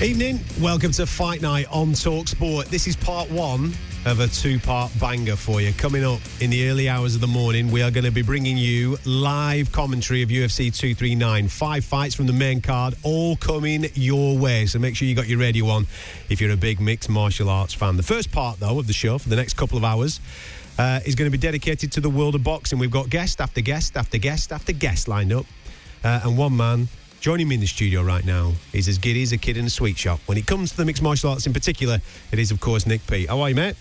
Evening, welcome to Fight Night on Talk Sport. This is part one of a two part banger for you. Coming up in the early hours of the morning, we are going to be bringing you live commentary of UFC 239. Five fights from the main card, all coming your way. So make sure you got your radio on if you're a big mixed martial arts fan. The first part, though, of the show for the next couple of hours. Uh, is going to be dedicated to the world of boxing. We've got guest after guest after guest after guest lined up. Uh, and one man Joining me in the studio right now is as giddy as a kid in a sweet shop. When it comes to the mixed martial arts in particular, it is, of course, Nick Peet. How are you, mate?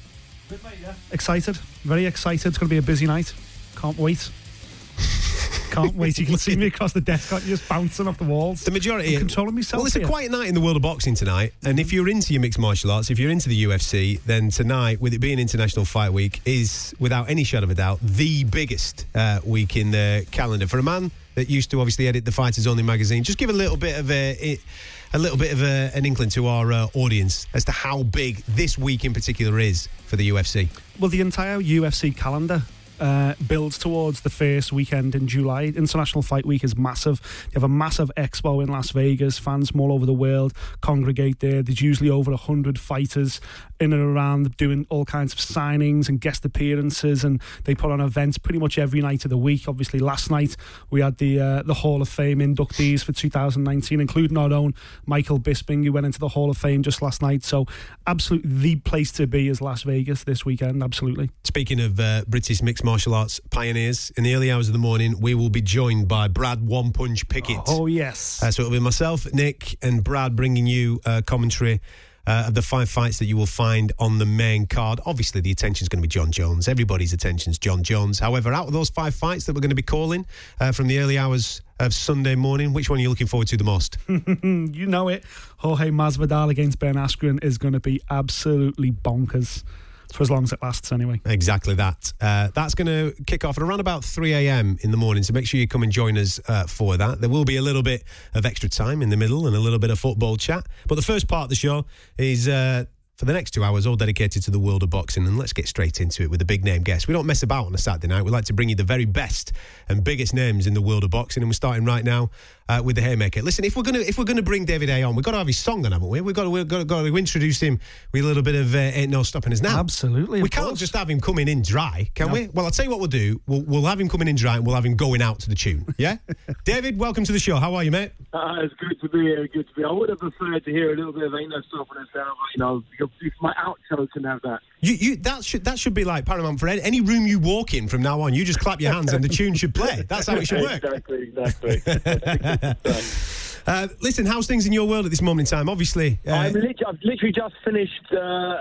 Bit mate, yeah. Excited, very excited. It's going to be a busy night. Can't wait. Can't wait. You can see me across the desk, aren't you? Just bouncing off the walls. The majority I'm controlling myself. Well, it's a quiet night in the world of boxing tonight, and if you're into your mixed martial arts, if you're into the UFC, then tonight, with it being International Fight Week, is without any shadow of a doubt the biggest uh, week in the calendar for a man that used to obviously edit the Fighters Only magazine. Just give a little bit of a. a little bit of a, an inkling to our uh, audience as to how big this week in particular is for the UFC. Well, the entire UFC calendar uh, builds towards the first weekend in July. International Fight Week is massive. You have a massive expo in Las Vegas. Fans from all over the world congregate there. There's usually over 100 fighters in and around doing all kinds of signings and guest appearances, and they put on events pretty much every night of the week. Obviously, last night we had the uh, the Hall of Fame inductees for 2019, including our own Michael Bisping, who went into the Hall of Fame just last night. So, absolutely the place to be is Las Vegas this weekend. Absolutely. Speaking of uh, British mixed martial arts pioneers, in the early hours of the morning, we will be joined by Brad One Punch Pickett. Oh yes. Uh, so it'll be myself, Nick, and Brad bringing you uh, commentary uh, of the five fights that you will find on the main card. Obviously, the attention is going to be Jon Jones. Everybody's attention is Jon Jones. However, out of those five fights that we're going to be calling uh, from the early hours of Sunday morning, which one are you looking forward to the most? you know it. Jorge Masvidal against Ben Askren is going to be absolutely bonkers for as long as it lasts anyway. Exactly that. Uh, that's going to kick off at around about 3 a.m. in the morning, so make sure you come and join us uh, for that. There will be a little bit of extra time in the middle and a little bit of football chat. But the first part of the show is. Uh, for the next two hours, all dedicated to the world of boxing. And let's get straight into it with a big name guest. We don't mess about on a Saturday night. We like to bring you the very best and biggest names in the world of boxing. And we're starting right now uh, with the Haymaker. Listen, if we're gonna if we're gonna bring David Haye on, we've got to have his song on, haven't we? We've got to we've got to, got to introduce him with a little bit of uh, "Ain't No Stopping Us Now." Absolutely, we can't course. just have him coming in dry, can No. we? Well, I'll tell you what we'll do. We'll, we'll have him coming in dry, and we'll have him going out to the tune. Yeah, David, welcome to the show. How are you, mate? Uh, it's good to be here. Good to be. here. I would have preferred to hear a little bit of "Ain't No Stopping Us Now." You know, if my outro can have that. You, you that should that should be like paramount for any, any room you walk in from now on. You just clap your hands and the tune should play. That's how it should work. Exactly. Exactly. Uh, listen, how's things in your world at this moment in time? Obviously, uh, I'm lit- I've literally just finished uh,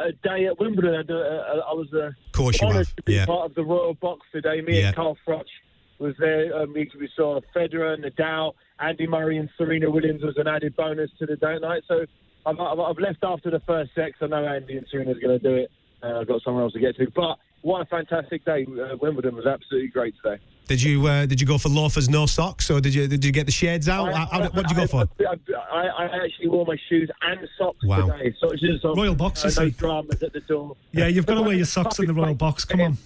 a day at Wimbledon. I, uh, I was uh, course you have, yeah. part of the Royal Box today. Me Yeah. and Carl Froch was there. Um, we, we saw Federer, Nadal, Andy Murray, and Serena Williams was an added bonus to the day night. So I've, I've, I've left after the first set. 'cause I know Andy and Serena's going to do it. Uh, I've got somewhere else to get to. But what a fantastic day! Uh, Wimbledon was absolutely great today. did you uh, did you go for loafers, no socks, or did you did you get the shades out? How, what did you go for? I, I, I actually wore my shoes and socks Wow. today. So it's just Royal Box, uh, no dramas at the door. Yeah, you've got to wear your socks in the Royal Box. Come on.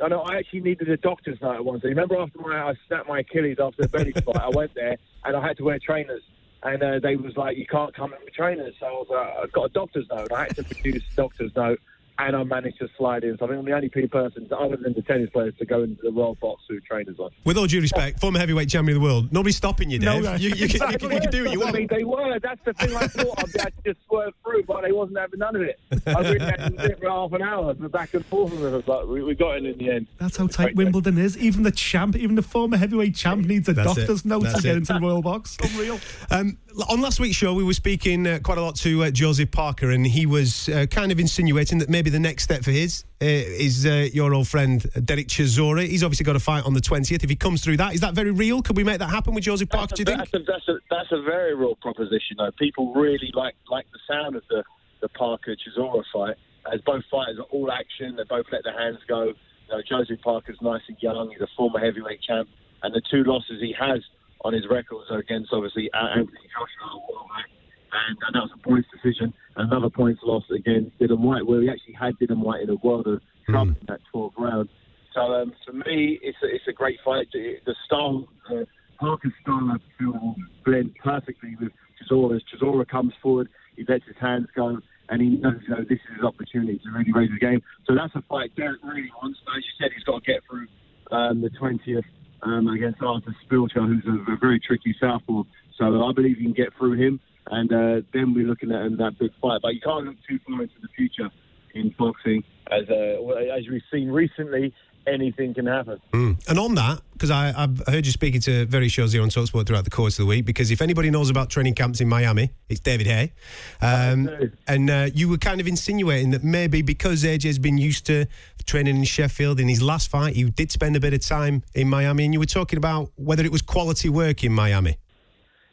I know. I actually needed a doctor's note at once. Remember after my I snapped my Achilles after the Bellew fight, I went there and I had to wear trainers. And uh, they was like, you can't come in with trainers. So I was like, I've got a doctor's note. I had to produce a doctor's note and I managed to slide in. So I think I'm the only person, other than the tennis players, to go into the Royal Box who trainers on. With all due respect, former heavyweight champion of the world, nobody's stopping you, Dave. No, you, you, can, you, can, you can do what you want. I want. mean, they were. That's the thing. I thought I'd be able to just swerve through, but they wasn't having none of it. I really had to sit for half an hour, the back and forth with us, but we, we got in in the end. That's how tight Wimbledon is. Even the champ, even the former heavyweight champ needs a That's it. doctor's note That's to get into the Royal Box. Unreal. Um, on last week's show, we were speaking uh, quite a lot to uh, Joseph Parker, and he was uh, kind of insinuating that maybe the next step for his uh, is uh, your old friend uh, Derek Chisora. He's obviously got a fight on the 20th. If he comes through that, is that very real? Could we make that happen with Joseph Parker, do you think? That's a, that's, a, that's a very real proposition, though. People really like like the sound of the, the Parker Chisora fight, as both fighters are all action. They both let their hands go. You know, Joseph Parker's nice and young. He's a former heavyweight champ, and the two losses he has on his records against obviously Anthony Joshua a while back, and, and that was a points decision. Another points loss against Dillian Whyte, where he actually had Dillian Whyte in a world of trouble in that 12th round. So um, for me, it's a, it's a great fight. The, the style, uh, Parker's style, I feel will blend perfectly with Chisora's. Chisora comes forward, he lets his hands go, and he knows you know this is his opportunity to really raise the game. So that's a fight Derek really wants. But as you said, he's got to get through um, the 20th um, against Artur Szpilka, who's a, a very tricky southpaw. So I believe you can get through him, and uh, then we're looking at that big fight. But you can't look too far into the future in boxing, as uh, as we've seen recently. Anything can happen. And on that, because I've heard you speaking to various shows here on Talksport throughout the course of the week, because if anybody knows about training camps in Miami, it's David Haye. Um, and uh, you were kind of insinuating that maybe because AJ's been used to training in Sheffield, in his last fight, he did spend a bit of time in Miami, and you were talking about whether it was quality work in Miami.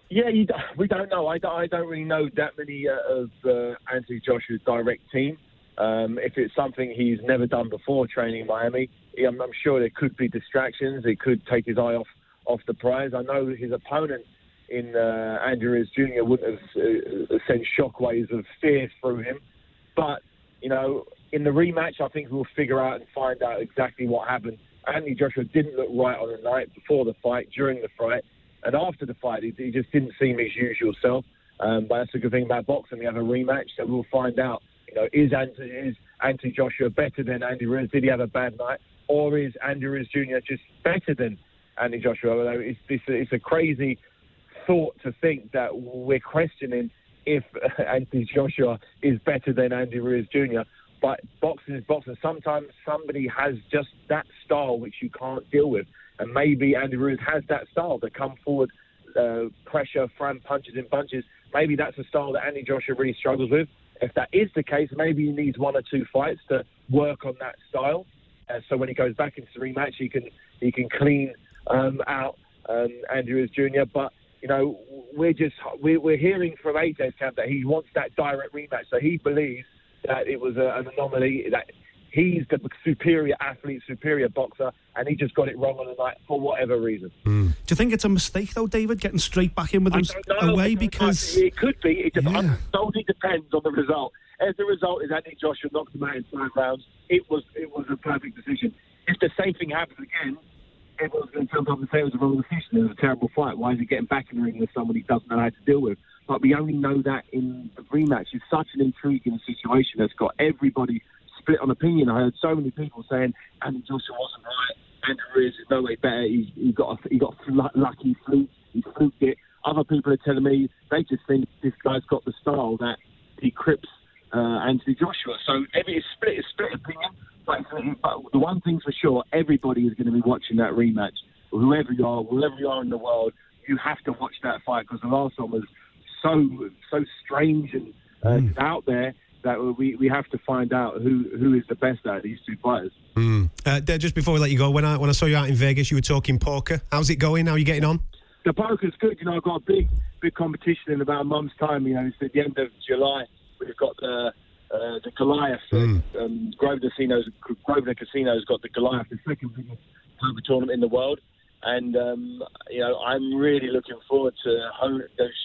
Yeah, you, we don't know. I, don't- I don't really know that many uh, of uh, Anthony Joshua's direct team. Um, if it's something he's never done before, training in Miami, I'm, I'm sure there could be distractions. It could take his eye off off the prize. I know his opponent in uh, Andrew Ruiz Jr. wouldn't have uh, sent shockwaves of fear through him, but you know, in the rematch, I think we'll figure out and find out exactly what happened. Anthony Joshua didn't look right on the night before the fight, during the fight, and after the fight, he, he just didn't seem his usual self. Um, but that's a good thing about boxing. We have a rematch, so we'll find out. Know, is Anthony, is Anthony Joshua better than Andy Ruiz? Did he have a bad night, or is Andy Ruiz Jr. just better than Andy Joshua? Although It's, it's, a, it's a crazy thought to think that we're questioning if Anthony Joshua is better than Andy Ruiz Jr. But boxing is boxing. Sometimes somebody has just that style which you can't deal with, and maybe Andy Ruiz has that style to come forward, uh, pressure, front punches and bunches. Maybe that's a style that Andy Joshua really struggles with. If that is the case, maybe he needs one or two fights to work on that style. Uh, so when he goes back into the rematch, he can he can clean um, out um, Andrews Jr. But you know, we're just we're, we're hearing from AJ's camp that he wants that direct rematch. So he believes that it was a, an anomaly that he's the superior athlete, superior boxer, and he just got it wrong on the night for whatever reason. Hmm. Do you think it's a mistake though, David, getting straight back in with him don't away? I don't know. Because it could be. It just Yeah. totally depends on the result. As the result is Anthony Joshua knocked him out in five rounds, it was it was a perfect decision. If the same thing happens again, everyone's going to jump up and say it was a wrong decision. It was a terrible fight. Why is he getting back in the ring with someone he doesn't know how to deal with? But we only know that in the rematch. It's such an intriguing situation that's got everybody split on opinion. I heard so many people saying Anthony Joshua wasn't right. Andrew is no way better. He, he got a, he got lucky fluke. He fluked it. Other people are telling me they just think this guy's got the style that he crips uh, Anthony Joshua. So every it's split, it's split opinion. But, but the one thing's for sure, everybody is going to be watching that rematch. Whoever you are, wherever you are in the world, you have to watch that fight because the last one was so so strange and uh, out there that we, we have to find out who, who is the best out of these two fighters. Uh, Dave, just before we let you go, when I when I saw you out in Vegas, you were talking poker. How's it going? How are you getting on? The poker's good. You know, I've got a big, big competition in about a month's time. You know, it's at the end of July. We've got the uh, the Goliath. Um, Grosvenor Casinos, Grosvenor Casinos got the Goliath, the second biggest poker tournament in the world. And um, you know, I'm really looking forward to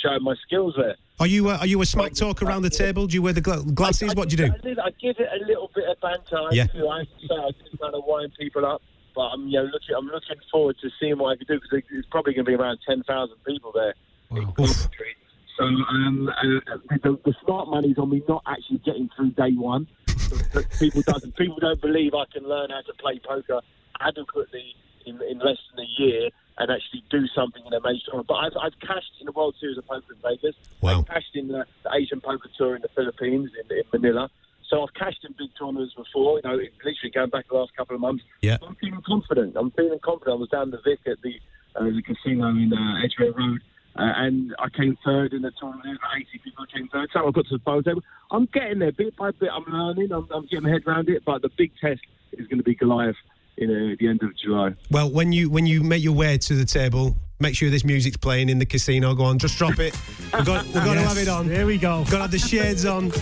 showing my skills there. Are you uh, are you a smack talk around the table? Do you wear the glasses? I, what do you do? I, give it a little- I give it a little bit of banter. I Yeah. I say, I do kind of wind people up. But I'm, you know, looking, I'm looking forward to seeing what I can do because it's probably going to be around ten thousand people there in Coventry. So um, uh, the, the smart money's on me not actually getting through day one. People doesn't people don't believe I can learn how to play poker adequately in, in less than a year and actually do something in a major tournament. But I've, I've cashed in the World Series of Poker in Vegas. Wow. I've cashed in the, the Asian Poker Tour in the Philippines, in, in Manila. So I've cashed in big tournaments before, you know, literally going back the last couple of months. Yeah. I'm feeling confident. I'm feeling confident. I was down the Vic at the, uh, the casino in uh, Edgware Road. Uh, and I came third in the tournament. There 80 people came third. So I got to the final table. I'm getting there bit by bit. I'm learning. I'm, I'm getting my head around it. But the big test is going to be Goliath in uh, the end of July. Well, when you when you make your way to the table, make sure this music's playing in the casino. Go on, just drop it. We've got, we've got to have it on. There we go. Got to have the shades on.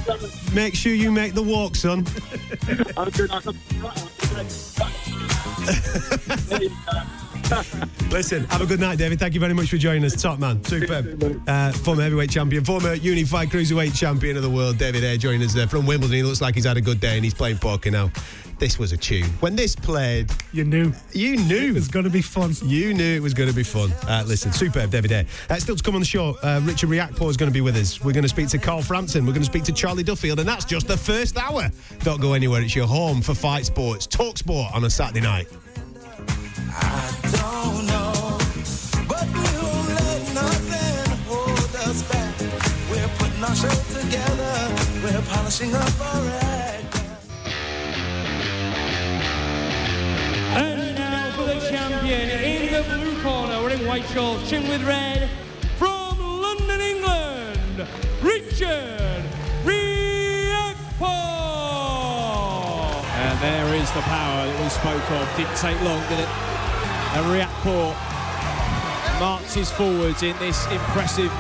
Make sure you make the walk, son. I'm doing like a Listen, have a good night, David. Thank you very much for joining us. Top man, superb. Uh, former heavyweight champion, former unified cruiserweight champion of the world, David Haye, joining us there from Wimbledon. He looks like he's had a good day and he's playing poker now. This was a tune. When this played, You knew. you knew. It's going to be fun. You knew it was going to be fun. Uh, listen, superb, David Day. Uh, still to come on the show, uh, Richard Riakporhe is going to be with us. We're going to speak to Carl Frampton. We're going to speak to Charlie Duffield, and that's just the first hour. Don't go anywhere. It's your home for fight sports. Talk sport on a Saturday night. And now for the champion in the blue corner, wearing white shorts, trimmed with red, from London, England, Richard Riakporhe. And there is the power that we spoke of. Didn't take long, did it? And Riakporhe marches forwards in this impressive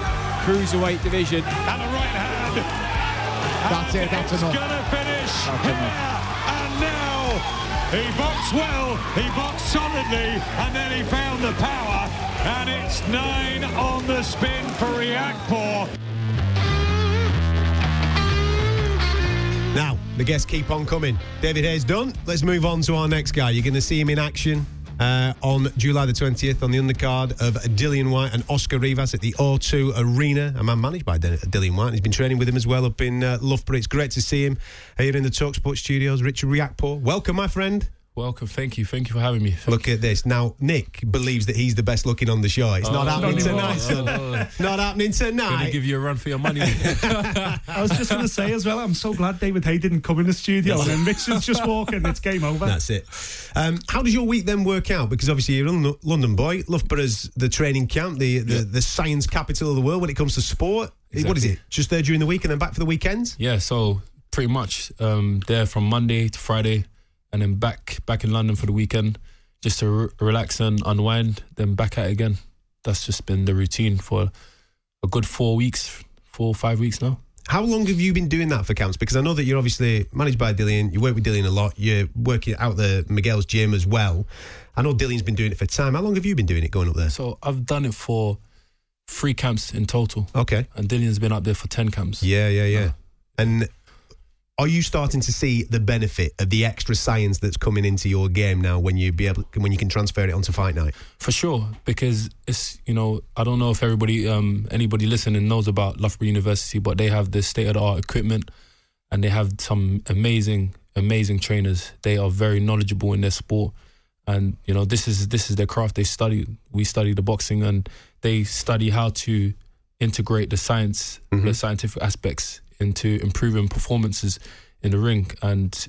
cruiserweight division. and the right hand. That's it, that's it's enough. gonna finish That's here enough. and now. He boxed well, he boxed solidly, and then he found the power. And it's nine on the spin for Riakporhe. Now, the guests keep on coming. David Haye's done. Let's move on to our next guy. You're going to see him in action uh, on July the 20th on the undercard of Dillian Whyte and Oscar Rivas at the O2 Arena. A man managed by Dillian Whyte. He's been training with him as well up in uh, Loughborough. It's great to see him here in the Talksport studios. Richard Riakporhe, welcome, my friend. Welcome, thank you, thank you for having me. Thank Look at this. Now, Nick believes that he's the best looking on the show. It's not Oh, happening not tonight, anymore. son. not happening tonight. Gonna give you a run for your money. I was just going to say as well, I'm so glad David Haye didn't come in the studio and then Richard's just walking. It's game over. That's it. Um, how does your week then work out? Because obviously you're a London boy. Loughborough's the training camp, the, the, the science capital of the world when it comes to sport. What is it? Just there during the week and then back for the weekends? yeah, so pretty much um, there from Monday to Friday, and then back back in London for the weekend, just to re- relax and unwind. Then back at it again. That's just been the routine for a good four weeks, four or five weeks now. How long have you been doing that for camps? Because I know that you're obviously managed by Dillian. You work with Dillian a lot. You're working out the Miguel's gym as well. I know Dillian's been doing it for time. How long have you been doing it going up there? So I've done it for three camps in total, Okay. and Dillian's been up there for ten camps. Yeah, yeah, yeah. Uh. And are you starting to see the benefit of the extra science that's coming into your game now when you be able when you can transfer it onto fight night? For sure, because it's you know I don't know if everybody um anybody listening knows about Loughborough University, but they have the state of the art equipment, and they have some amazing amazing trainers. They are very knowledgeable in their sport, and you know this is this is their craft. They study we study the boxing, and they study how to integrate the science, the scientific aspects into improving performances in the ring and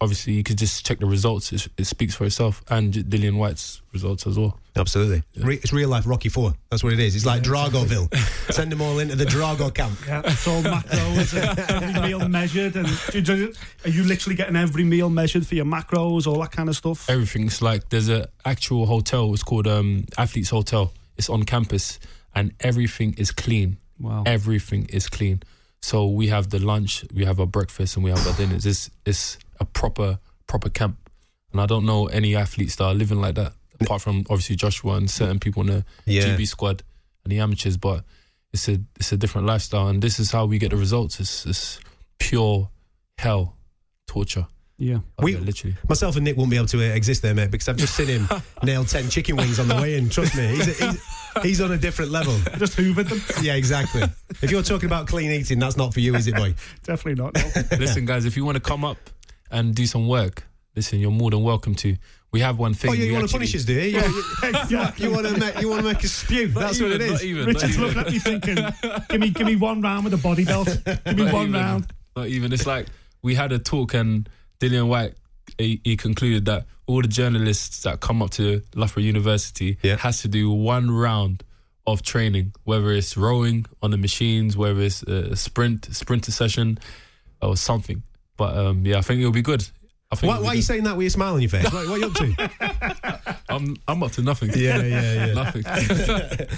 obviously you could just check the results. It, it speaks for itself, and Dillian Whyte's results as well. Absolutely. Re- it's real life Rocky Four. That's what it is. It's like Dragoville. Send them all into the Drago camp. Yeah, it's all macros and every meal measured. And do you- do you- are you literally getting every meal measured for your macros, all that kind of stuff? Everything's like there's an actual hotel. It's called um, Athletes Hotel. It's on campus, and everything is clean. Wow. Everything is clean. So we have the lunch, we have our breakfast, and we have our dinners. It's it's a proper proper camp, and I don't know any athletes that are living like that apart from obviously Joshua and certain people in the Yeah. GB squad and the amateurs. But it's a it's a different lifestyle, and this is how we get the results. It's, it's pure hell torture. Yeah. Up We- there, literally. Myself and Nick won't be able to uh, exist there, mate, because I've just seen him nail 10 chicken wings on the way in. Trust me, he's, he's, he's on a different level. Just hoovered them. Yeah, exactly. If you're talking about clean eating, that's not for you, is it, boy? Definitely not. no. listen, guys, if you want to come up and do some work, listen, you're more than welcome to. We have one thing. Oh, yeah, you want to actually- punish us, do you? you, you, you want to make you want to make us spew. Not That's even, what it is. Not is. even, Richard's looking at me thinking, give me, give me one round with a body belt. Give me not one even, round. Not even. It's like we had a talk and Dillian Whyte. He, he concluded that all the journalists that come up to Loughborough University Yeah. has to do one round of training, whether it's rowing on the machines, whether it's a sprint, sprinter session, or something. But um, yeah, I think it'll be good. I think Why, why are you saying that with a smile on your face? What, what are you up to? I'm I'm up to nothing. Yeah, yeah, yeah. nothing.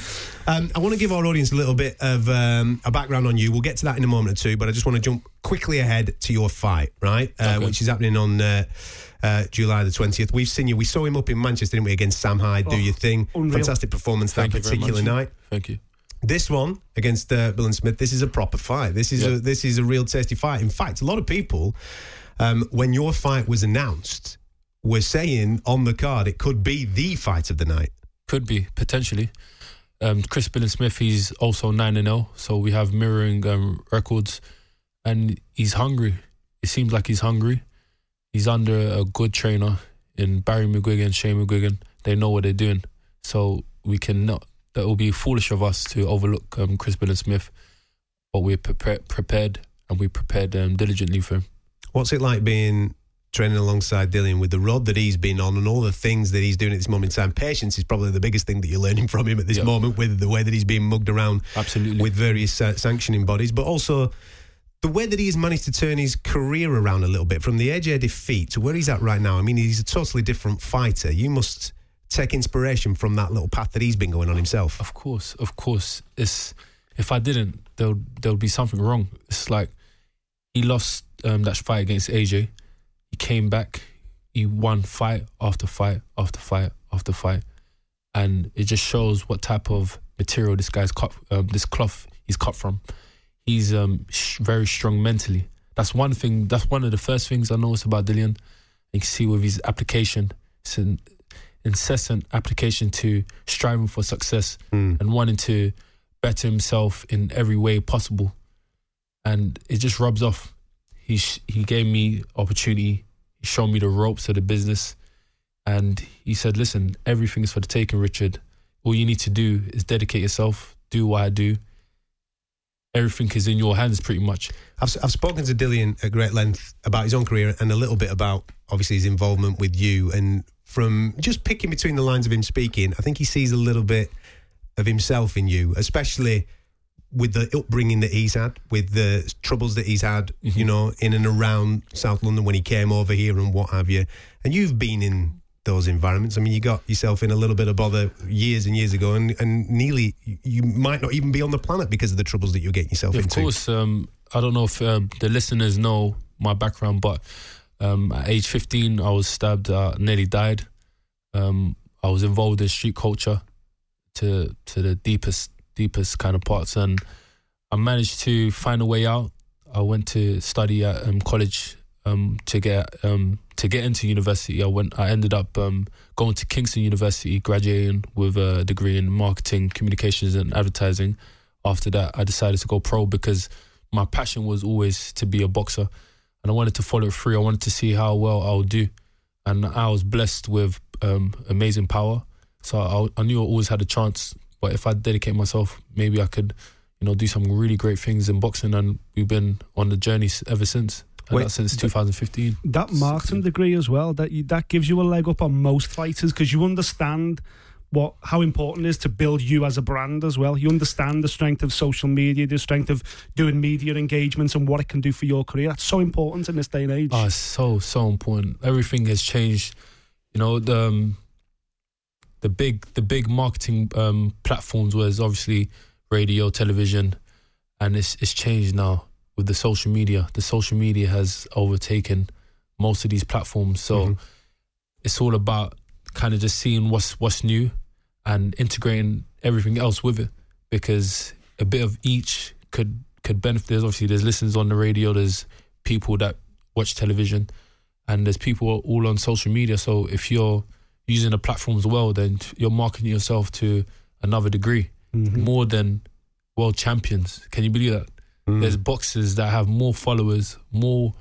Um, I want to give our audience a little bit of um, a background on you. We'll get to that in a moment or two, but I just want to jump quickly ahead to your fight, right? Uh, Okay. Which is happening on uh, uh, July the 20th. We've seen you. We saw him up in Manchester, didn't we, against Sam Hyde, do Oh, your thing. unreal. Fantastic performance Thank that particular night. Thank you. This one against uh, Billam-Smith, this is a proper fight. This is Yeah. a this is a real tasty fight. In fact, a lot of people, um, when your fight was announced, were saying on the card it could be the fight of the night. Could be potentially. Um, Chris Billam-Smith, he's also nine and zero, so we have mirroring um, records, and he's hungry. It seems like he's hungry. He's under a good trainer in Barry McGuigan, Shane McGuigan. They know what they're doing, so we cannot. That will be foolish of us to overlook um, Chris Billam-Smith, but we're prepared, prepared, and we prepared um, diligently for him. What's it like being training alongside Dillian with the road that he's been on and all the things that he's doing at this moment in time? Patience is probably the biggest thing that you're learning from him at this Yeah. moment with the way that he's being mugged around Absolutely. with various uh, sanctioning bodies, but also the way that he's managed to turn his career around a little bit from the edge of defeat to where he's at right now. I mean, he's a totally different fighter. You must take inspiration from that little path that he's been going on himself. Of course, of course. It's if I didn't, there would there would be something wrong. It's like he lost um, that fight against AJ. He came back. He won fight after fight after fight after fight, and it just shows what type of material this guy's cut. Um, this cloth he's cut from. He's um, sh- very strong mentally. That's one thing. That's one of the first things I noticed about Dillian. You can see with his application. It's an incessant application to striving for success Mm. and wanting to better himself in every way possible. And it just rubs off. He sh- he gave me opportunity. He showed me the ropes of the business, and he said, "Listen, everything is for the taking, Richard. All you need to do is dedicate yourself, do what I do. Everything is in your hands, pretty much." I've, I've spoken to Dillian at great length about his own career and a little bit about obviously his involvement with you. And from just picking between the lines of him speaking, I think he sees a little bit of himself in you, especially with the upbringing that he's had, with the troubles that he's had, you know, in and around South London when he came over here and what have you. And you've been in those environments. I mean, you got yourself in a little bit of bother years and years ago, and, and nearly you might not even be on the planet because of the troubles that you're getting yourself Yeah, of course, um, I don't know if um, the listeners know my background, but um, at age 15, I was stabbed, uh, nearly died. Um, I was involved in street culture to to the deepest deepest kind of parts, and I managed to find a way out. I went to study at um, college um, to get um, to get into university. I went. I ended up um, going to Kingston University, graduating with a degree in marketing, communications, and advertising. After that, I decided to go pro because my passion was always to be a boxer, and I wanted to follow it through. I wanted to see how well I would do, and I was blessed with um, amazing power. So I, I knew I always had a chance. But if I dedicate myself, maybe I could, you know, do some really great things in boxing. And we've been on the journey ever since. And Wait, that's since 2015. That marketing degree as well, that you, that gives you a leg up on most fighters because you understand what how important it is to build you as a brand as well. You understand the strength of social media, the strength of doing media engagements, and what it can do for your career. That's so important in this day and age. Oh, it's so so important. Everything has changed. You know the um, the big the big marketing um, platforms was obviously radio, television, and it's it's changed now with the social media. The social media has overtaken most of these platforms. So Mhm. it's all about kind of just seeing what's what's new and integrating everything else with it because a bit of each could could benefit. There's obviously there's listeners on the radio. There's people that watch television, and there's people all on social media. So if you're using the as well, then you're marketing yourself to another degree, mm-hmm. more than world champions. Can you believe that? Mm. There's boxers that have more followers, more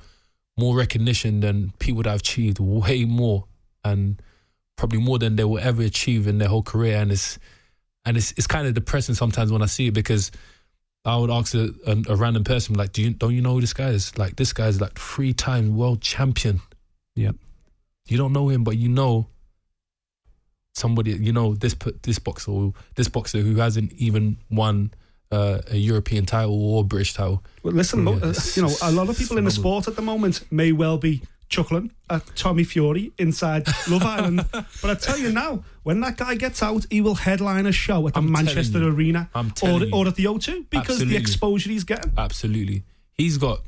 more recognition than people that have achieved way more, and probably more than they will ever achieve in their whole career. And it's and it's it's kind of depressing sometimes when I see it because I would ask a, a, a random person like, "Do you don't you know who this guy is? Like this guy's like three time world champion. Yep. You don't know him, but you know somebody. You know this this boxer or this boxer who hasn't even won uh, a European title or a British title. Well, listen, Yeah, uh, you know, a lot of people in the sport at the moment may well be chuckling at Tommy Fury inside Love Island. But I tell you now, when that guy gets out, he will headline a show at the I'm Manchester you. Arena or, or at the O2 because Absolutely. the exposure he's getting. Absolutely, he's got.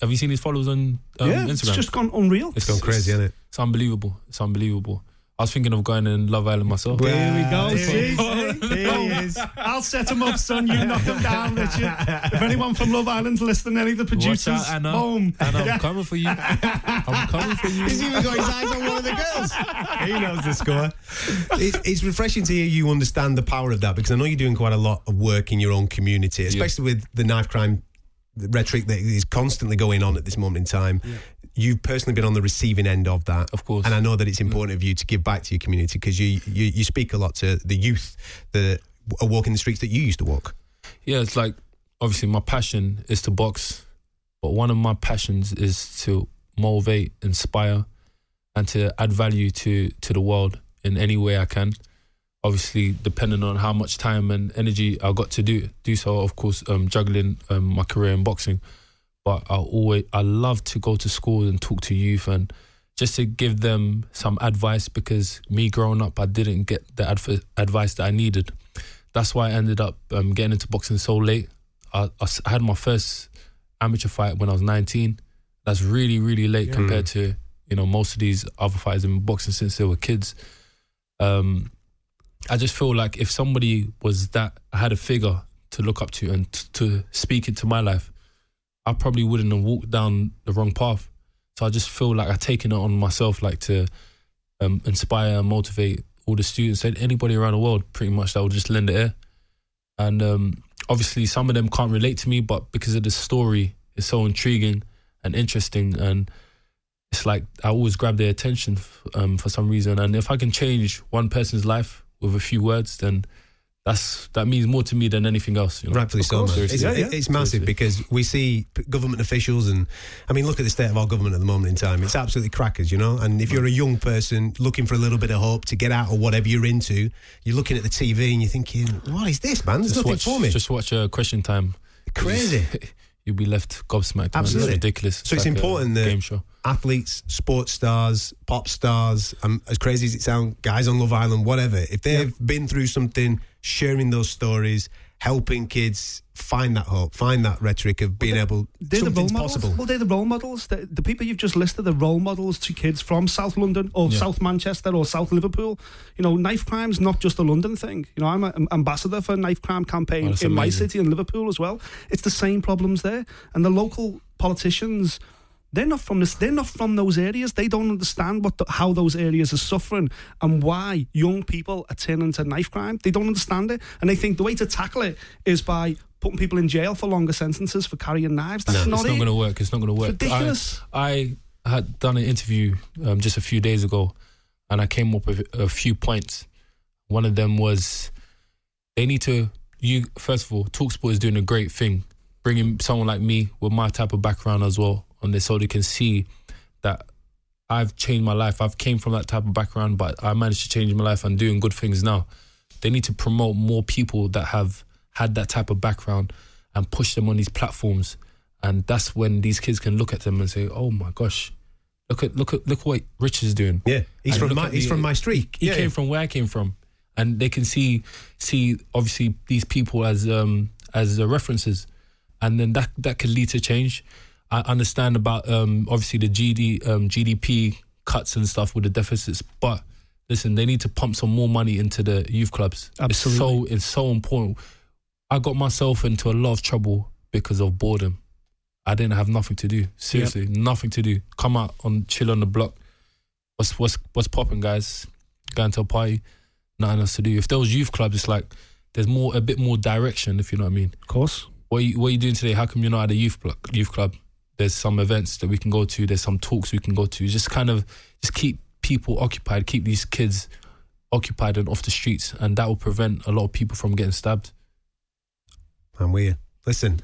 Have you seen his followers on um, yeah, Instagram? it's just gone unreal. It's gone crazy, hasn't it? It's unbelievable. It's unbelievable. I was thinking of going in Love Island myself. There we go. There See? he See? Here he is. I'll set him up, son. You knock him down, Richard. If anyone from Love Island's listening, any of the Watch producers, out, Anna. boom. And I'm coming for you. I'm coming for you. He's even got his eyes on one of the girls. He knows the score. It's, it's refreshing to hear you understand the power of that because I know you're doing quite a lot of work in your own community, especially with the knife crime rhetoric that is constantly going on at this moment in time. You've personally been on the receiving end of that, Of course. and I know that it's important of you to give back to your community because you, you you speak a lot to the youth that are walking the streets that you used to walk. Yeah, it's like obviously my passion is to box, but one of my passions is to motivate, inspire, and to add value to to the world in any way I can. Obviously, depending on how much time and energy I got to do do so, of course, um, juggling um, my career in boxing. But I always I love to go to schools and talk to youth and just to give them some advice because me growing up, I didn't get the adv- advice that I needed. That's why I ended up um, getting into boxing so late. I had my first amateur fight when I was 19. That's really, really late compared to you know most of these other fighters in boxing since they were kids. Um, I just feel like if somebody was that I had a figure to look up to and t- to speak into my life, I probably wouldn't have walked down the wrong path. So I just feel like I've taken it on myself, like to um, inspire and motivate all the students anybody around the world, pretty much that will just lend an ear. And um, obviously, some of them can't relate to me, but because of the story, it's so intriguing and interesting, and it's like I always grab their attention um, for some reason. And if I can change one person's life with a few words, then that's that means more to me than anything else. You know? Rightfully so, man. It's, Yeah, yeah. it's massive Seriously. because we see government officials, and I mean, look at the state of our government at the moment in time. It's absolutely crackers, you know. And if you're a young person looking for a little bit of hope to get out of whatever you're into, you're looking at the TV and you're thinking, "What is this, man? There's Just nothing watch, for me." just watch uh, Question Time. Crazy. You'll be left gobsmacked. man. It's Absolutely. ridiculous. So it's like important that- game show. athletes, sports stars, pop stars, um, as crazy as it sounds, guys on Love Island, whatever, if they've been through something, sharing those stories, helping kids find that hope, find that rhetoric of being able, They're the role something's models. possible. Well, they're the role models. The, the people you've just listed are role models to kids from South London or Yeah. South Manchester or South Liverpool. You know, knife crime's not just a London thing. You know, I'm an ambassador for a knife crime campaign that's in my city in Liverpool as well. It's the same problems there, and the local politicians. They're not from this. They're not from those areas. They don't understand what the, how those areas are suffering and why young people are turning to knife crime. They don't understand it, and they think the way to tackle it is by putting people in jail for longer sentences for carrying knives. That's No, not it's it. not going to work. It's not going to work. ridiculous. I, I had done an interview um, just a few days ago, and I came up with a few points. One of them was they need to. You first of all, Talksport is doing a great thing, bringing someone like me with my type of background as well on this, so they can see that I've changed my life. I've came from that type of background, but I managed to change my life and doing good things now. They need to promote more people that have had that type of background and push them on these platforms. And that's when these kids can look at them and say, "Oh my gosh, look at look at look what Rich is doing." Yeah, he's And from my he's the- from my street. He yeah, came yeah. from where I came from, and they can see see obviously these people as um as uh, references, and then that that could lead to change. I understand about um obviously the GD um GDP cuts and stuff with the deficits, but listen, they need to pump some more money into the youth clubs. Absolutely. it's so it's so important. I got myself into a lot of trouble because of boredom. I didn't have nothing to do. Seriously, nothing to do. Come out on chill on the block. What's what's what's popping, guys? Going to a party, nothing else to do. If there was youth clubs, it's like there's more a bit more direction, if you know what I mean. Of course. What are you, what are you doing today? How come you're not at a youth club? Youth club. There's some events that we can go to. There's some talks we can go to. Just kind of just keep people occupied. Keep these kids occupied and off the streets, and that will prevent a lot of people from getting stabbed. And we listen.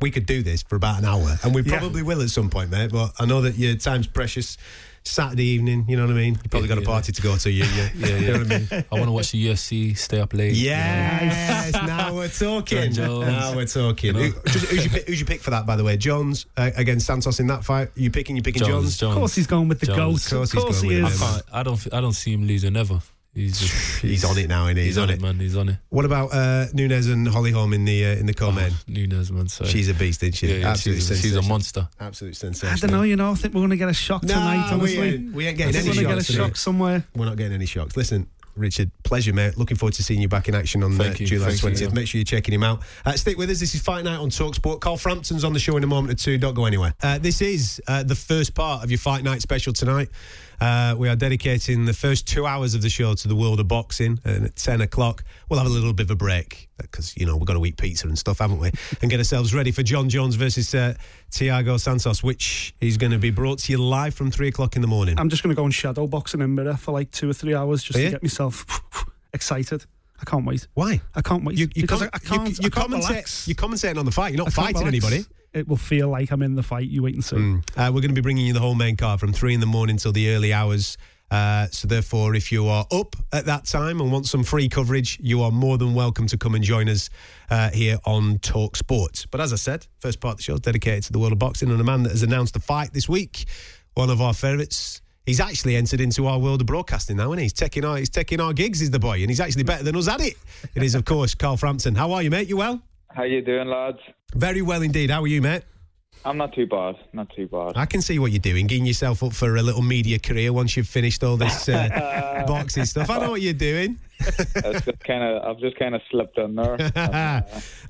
We could do this for about an hour, and we Yeah. probably will at some point, mate. But I know that your time's precious. Saturday evening, you know what I mean. You probably got a Yeah. party to go to. You, you, Yeah, you know yeah. what I mean. I want to watch the UFC. Stay up late. Yes, now we're talking. Now we're talking. You know? Who- who's, your, pick- who's your pick for that, by the way? Jones uh, against Santos in that fight. You picking? You picking Jones, Jones? Jones. Of course, he's going with the Jones. goat. Of course Of he's course he is. I, can't, I don't. I don't see him losing ever. He's just, He's on it now, isn't he? He's, He's, on, it. man. He's on it. What about uh, Nunes and Holly Holm in the uh, in the co-main? Oh, Nunes, man. Sorry. She's a beast, isn't she? yeah, yeah, Absolutely she's, a, she's a sensational. monster. Absolute I don't know, you know. I think we're going to get a shock No, tonight, we honestly. ain't, we ain't I getting think any we're going to get a tonight. shock somewhere. We're not getting any shocks. Listen, Richard, pleasure, mate. Looking forward to seeing you back in action on uh, Thank you, July thank you, 20th. yeah. Make sure you're checking him out. Uh, stick with us. This is Fight Night on Talksport. Carl Frampton's on the show in a moment or two. Don't go anywhere. Uh, this is uh, the first part of your Fight Night special tonight. Uh, we are dedicating the first two hours of the show to the world of boxing. And at 10 o'clock, we'll have a little bit of a break because, you know, we've got to eat pizza and stuff, haven't we? And get ourselves ready for Jon Jones versus uh, Thiago Santos, which is going to be brought to you live from 3 o'clock in the morning. I'm just going to go and shadow boxing in mirror for like two or three hours just to get myself excited. I can't wait. Why? I can't wait. You, you because I, I can't. You, you, I can't commentate, relax. you're commentating on the fight. You're not fighting relax. anybody. It will feel like I'm in the fight. You wait and see. Uh, we're going to be bringing you the whole main card from three in the morning till the early hours. Uh, so therefore, if you are up at that time and want some free coverage, you are more than welcome to come and join us uh, here on Talk Sports. But as I said, first part of the show is dedicated to the world of boxing and a man that has announced a fight this week, one of our favourites. He's actually entered into our world of broadcasting now, and he? he's taking our he's taking our gigs. Is the boy, and he's actually better than us at it. It is, of course, Carl Frampton. How are you, mate? You well? How you doing, lads? Very well indeed. How are you, mate? I'm not too bad. Not too bad. I can see what you're doing, getting yourself up for a little media career once you've finished all this uh, boxing stuff. I know what you're doing. It's just kind of. I've just kind of slipped in there. I'm, uh,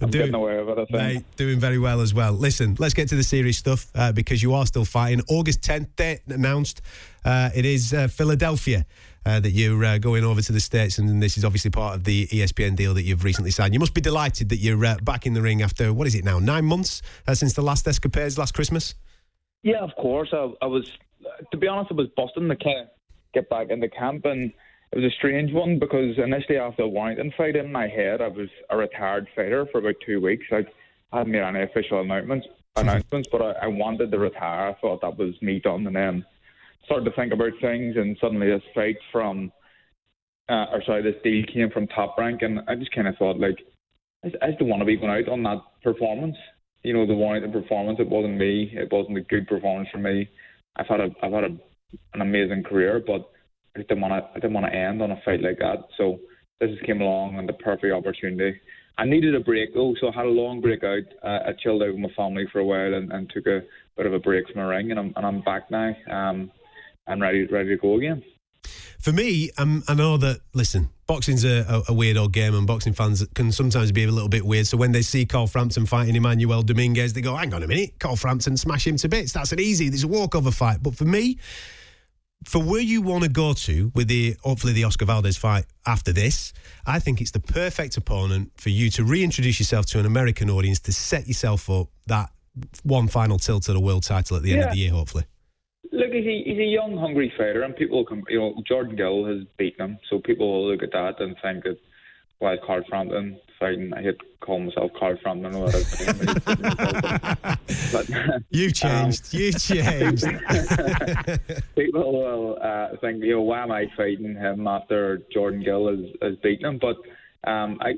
I'm doing- getting away with it. I think. Mate, doing very well as well. Listen, let's get to the serious stuff uh, because you are still fighting. August 10th, date announced. Uh, it is uh, Philadelphia uh, that you're uh, going over to the States, and this is obviously part of the ESPN deal that you've recently signed. You must be delighted that you're uh, back in the ring after, what is it now, nine months uh, since the last escapades last Christmas? Yeah, of course. I, I was, to be honest, I was busting to kind of get back into camp, and it was a strange one because initially after the Warrington fight, in my head, I was a retired fighter for about two weeks. I hadn't made any official announcements, announcements, but I, I wanted to retire. I thought that was me done, and then started to think about things, and suddenly this fight from, uh, or sorry, this deal came from Top Rank, and I just kind of thought like, I, I just don't want to be going out on that performance. You know, the Warrington performance. It wasn't me. It wasn't a good performance for me. I've had a, I've had a, an amazing career, but I didn't want to, I didn't want to end on a fight like that. So this just came along and the perfect opportunity. I needed a break though, so I had a long break out. Uh, I chilled out with my family for a while and, and took a bit of a break from the ring, and I'm and I'm back now. Um, and ready ready to go again. For me, um, I know that, listen, boxing's a, a, weird old game and boxing fans can sometimes be a little bit weird. So when they see Carl Frampton fighting Emmanuel Dominguez, they go, hang on a minute, Carl Frampton, smash him to bits. That's an easy, there's a walkover fight. But for me, for where you want to go to with the hopefully the Oscar Valdez fight after this, I think it's the perfect opponent for you to reintroduce yourself to an American audience to set yourself up that one final tilt at a world title at the end of the year, hopefully. Look, he's a, he's a young, hungry fighter, and people, can, you know, Jordan Gill has beaten him, so people will look at that and think that, well, Carl Frampton fighting. I hate calling myself Carl Frampton or whatever. but You've changed. You've changed. people will uh, think, you know, why am I fighting him after Jordan Gill has, has beaten him? But um, I,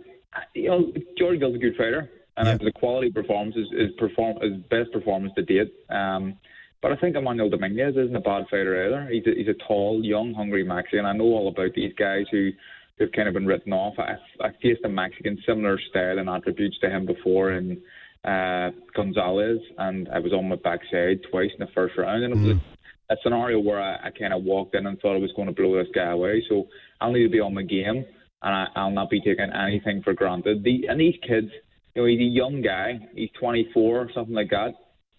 you know, Jordan Gill's a good fighter, and the quality performance is, is perform his best performance to date. Um, but I think Emmanuel Dominguez isn't a bad fighter either. He's a, he's a tall, young, hungry Mexican. I know all about these guys who who've kind of been written off. I, I faced a Mexican similar style and attributes to him before in uh, Gonzalez, and I was on my backside twice in the first round, and it was a, a scenario where I, I kind of walked in and thought I was going to blow this guy away. So I'll need to be on my game, and I, I'll not be taking anything for granted. The, and these kids, you know, he's a young guy. He's 24 or something like that.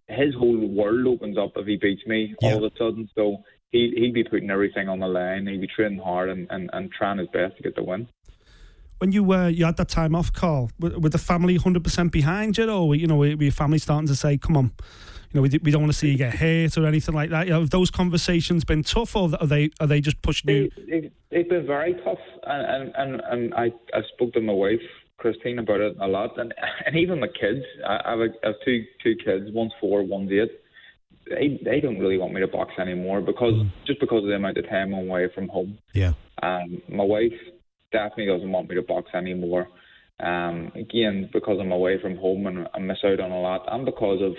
His whole world opens up if he beats me Yeah. all of a sudden. So he he'd be putting everything on the line. He'd be training hard and, and, and trying his best to get the win. When you uh, you had that time off, Carl, were, were the family hundred percent behind you, or you know, were were your family starting to say, "Come on, you know, we, we don't want to see you get hurt or anything like that"? You know, have those conversations been tough, or are they are they just pushing you? It, it, it's been very tough, and and, and, and I, I spoke to my wife Christine about it a lot, and and even my kids. I, have, a, I have two two kids, one's four, one's eight. They they don't really want me to box anymore because just because of the amount of time I'm away from home. Yeah. Um, my wife definitely doesn't want me to box anymore. Um, again, because I'm away from home and I miss out on a lot, and because of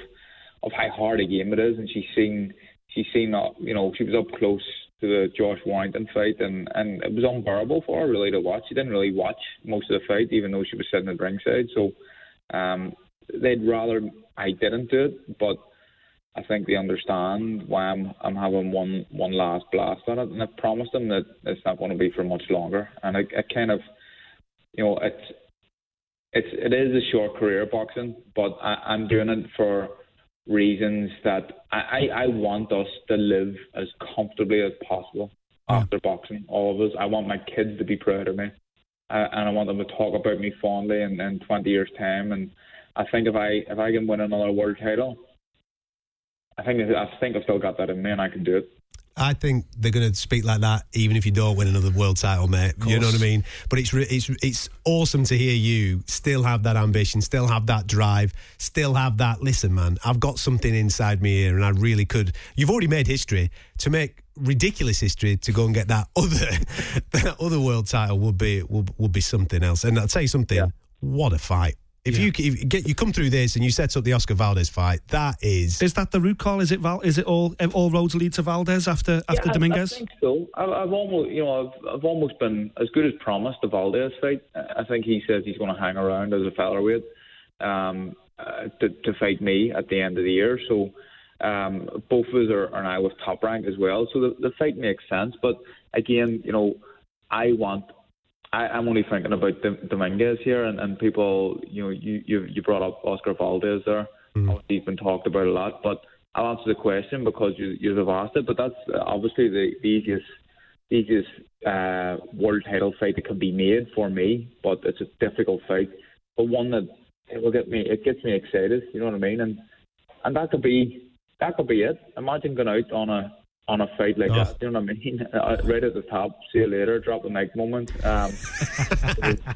of how hard a game it is, and she's seen she's seen that you know she was up close to the Josh Warrington fight, and and it was unbearable for her really to watch. She didn't really watch most of the fight, even though she was sitting at ringside. So um, they'd rather I didn't do it, but I think they understand why I'm I'm having one one last blast on it, and I promised them that it's not going to be for much longer. And I, I kind of, you know, it's it's it is a short career boxing, but I, I'm doing it for reasons that I, I I want us to live as comfortably as possible after boxing. All of us. I want my kids to be proud of me, uh, and I want them to talk about me fondly in, in 20 years' time. And I think if I if I can win another world title. I think I think I've still got that in me, and I can do it. I think they're going to speak like that even if you don't win another world title, mate. You know what I mean? But it's re- it's it's awesome to hear you still have that ambition, still have that drive, still have that. Listen, man, I've got something inside me here, and I really could. You've already made history to make ridiculous history to go and get that other that other world title would be would, would be something else. And I'll tell you something. What a fight! If you if get you come through this and you set up the Oscar Valdez fight, that is Is that the root call? Is it Val? Is it all all roads lead to Valdez after after Yeah, I- Dominguez? I think so. I've, I've almost, you know, I've, I've almost been as good as promised the Valdez fight. I I think he says he's going to hang around as a featherweight um, uh, to, to fight me at the end of the year. So um, both of us are, are now with top rank as well. So the, the fight makes sense. But again, you know, I want. I, I'm only thinking about Dom- Dominguez here, and, and people. You know, you, you you brought up Oscar Valdez there. Obviously, he's been talked about a lot, but I'll answer the question because you you have asked it. But that's obviously the, the easiest the easiest uh, world title fight that can be made for me. But it's a difficult fight, but one that it will get me. It gets me excited. You know what I mean? And and that could be that could be it. Imagine going out on a on a fight like that. You know what I mean? Uh, right at the top. See you later. Drop the mic moment. Um,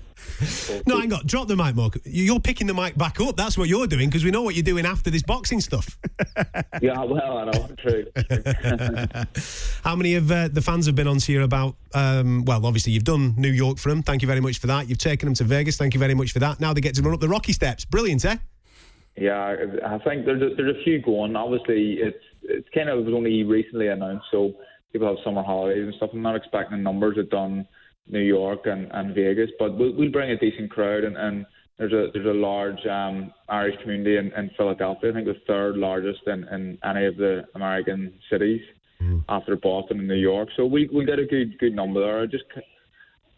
No, hang on. Drop the mic, Mark. You're picking the mic back up. That's what you're doing because we know what you're doing after this boxing stuff. yeah, well, I know. True. How many of uh, the fans have been on to you about? Um, well, obviously you've done New York for them. Thank you very much for that. You've taken them to Vegas. Thank you very much for that. Now they get to run up the Rocky steps. Brilliant, eh? Yeah, I think there's a, there's a few going. Obviously, it's it's kind of it was only recently announced, so people have summer holidays and stuff. I'm not expecting numbers at done New York and, and Vegas, but we'll, we'll bring a decent crowd and, and there's a there's a large um, Irish community in, in Philadelphia. I think the third largest in, in any of the American cities after Boston and New York. So we we get a good good number there. I just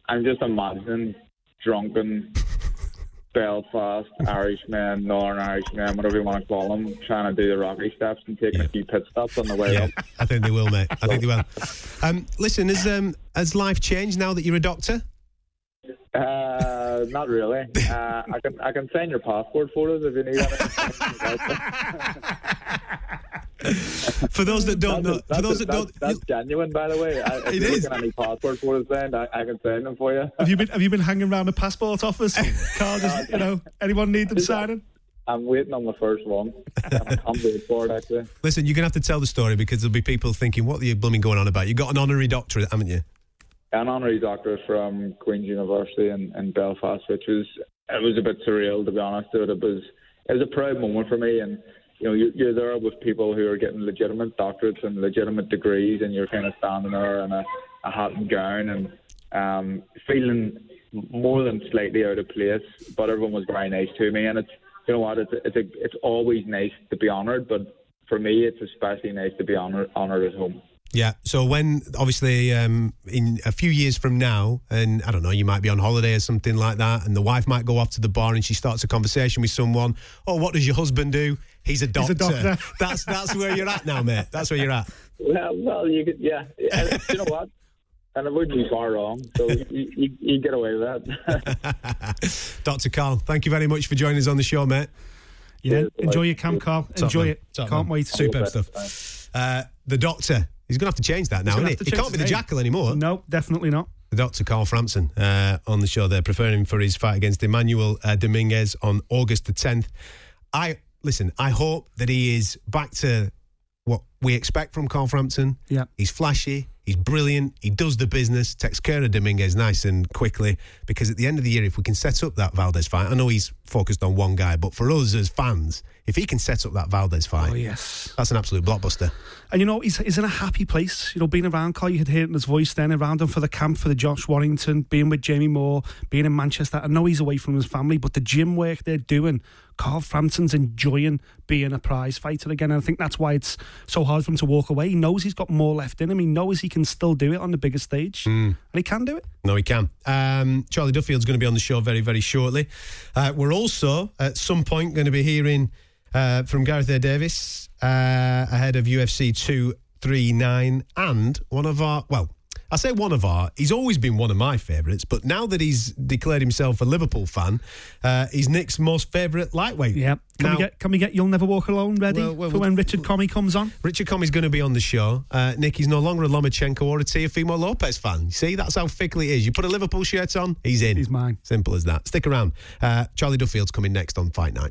I'm just imagining drunken Belfast Irishman, Northern Irishman, whatever you want to call them, trying to do the Rocky steps and taking a few pit stops on the way Yeah, up. I think they will, mate. I think they will. Um, listen, has um, has life changed now that you're a doctor? Uh, not really. Uh, I can I can send your passport photos if you need. For those that don't know, that's, for those that don't, that's genuine, by the way. I, if It you're is. looking at any passport photos, then I, I can send them for you. Have you been Have you been hanging around the passport office, Carl? Just, you know, anyone need them signing? I'm waiting on the first one. I can't wait for it actually. listen, you're gonna have to tell the story because there'll be people thinking, "What are you blooming going on about?" You got an honorary doctorate, haven't you? an honorary doctor from Queen's University in, in Belfast, which was it was a bit surreal to be honest. It was it was a proud moment for me, and you know you're, you're there with people who are getting legitimate doctorates and legitimate degrees, and you're kind of standing there in a, a hat and gown and um, feeling more than slightly out of place. But everyone was very nice to me, and it's you know what it's it's a, it's always nice to be honoured, but for me it's especially nice to be honoured honoured at home. Yeah. So when obviously um, in a few years from now, and I don't know, you might be on holiday or something like that, and the wife might go off to the bar and she starts a conversation with someone. Oh, what does your husband do? He's a He's doctor. a doctor. that's that's where you're at now, mate. That's where you're at. Well, well, you could, yeah. yeah. you know what? And it wouldn't be far wrong. So you, you, you get away with that. Dr. Carl, thank you very much for joining us on the show, mate. Yeah, enjoy your camp, Carl. Enjoy man. it. Top Can't man. wait. Superb stuff. Uh, the doctor. He's going to have to change that now, isn't gonna he? He can't be the name. jackal anymore. No, definitely not. the Dr. Carl Frampton uh, on the show there, preparing for his fight against Emmanuel uh, Dominguez on August the 10th. I listen. I hope that he is back to what we expect from Carl Frampton. Yeah. He's flashy. He's brilliant. He does the business. Takes care of Dominguez nice and quickly. Because at the end of the year, if we can set up that Valdez fight, I know he's focused on one guy, but for us as fans, if he can set up that Valdez fight, Oh, yes. that's an absolute blockbuster. And you know, he's, he's in a happy place. You know, being around Carl, you could hear it in his voice then, around him for the camp, for the Josh Warrington, being with Jamie Moore, being in Manchester. I know he's away from his family, but the gym work they're doing, Carl Frampton's enjoying being a prize fighter again. And I think that's why it's so hard for him to walk away. He knows he's got more left in him. He knows he can still do it on the bigger stage. And he can do it. No, he can. Um, Charlie Duffield's going to be on the show very, very shortly. Uh, we're also at some point going to be hearing uh, from Gareth A. Davis uh, ahead of UFC 239 and one of our, well, I say one of our, he's always been one of my favourites, but now that he's declared himself a Liverpool fan, uh, he's Nick's most favourite lightweight. Yeah. Can, Now- we get, can we get You'll Never Walk Alone ready Well, well, for when Richard Commey comes on? Richard Commey's going to be on the show. Uh, Nick, he's no longer a Lomachenko or a Teofimo Lopez fan. You see, that's how fickle he is. You put a Liverpool shirt on, he's in. He's mine. Simple as that. Stick around. Uh, Charlie Duffield's coming next on Fight Night.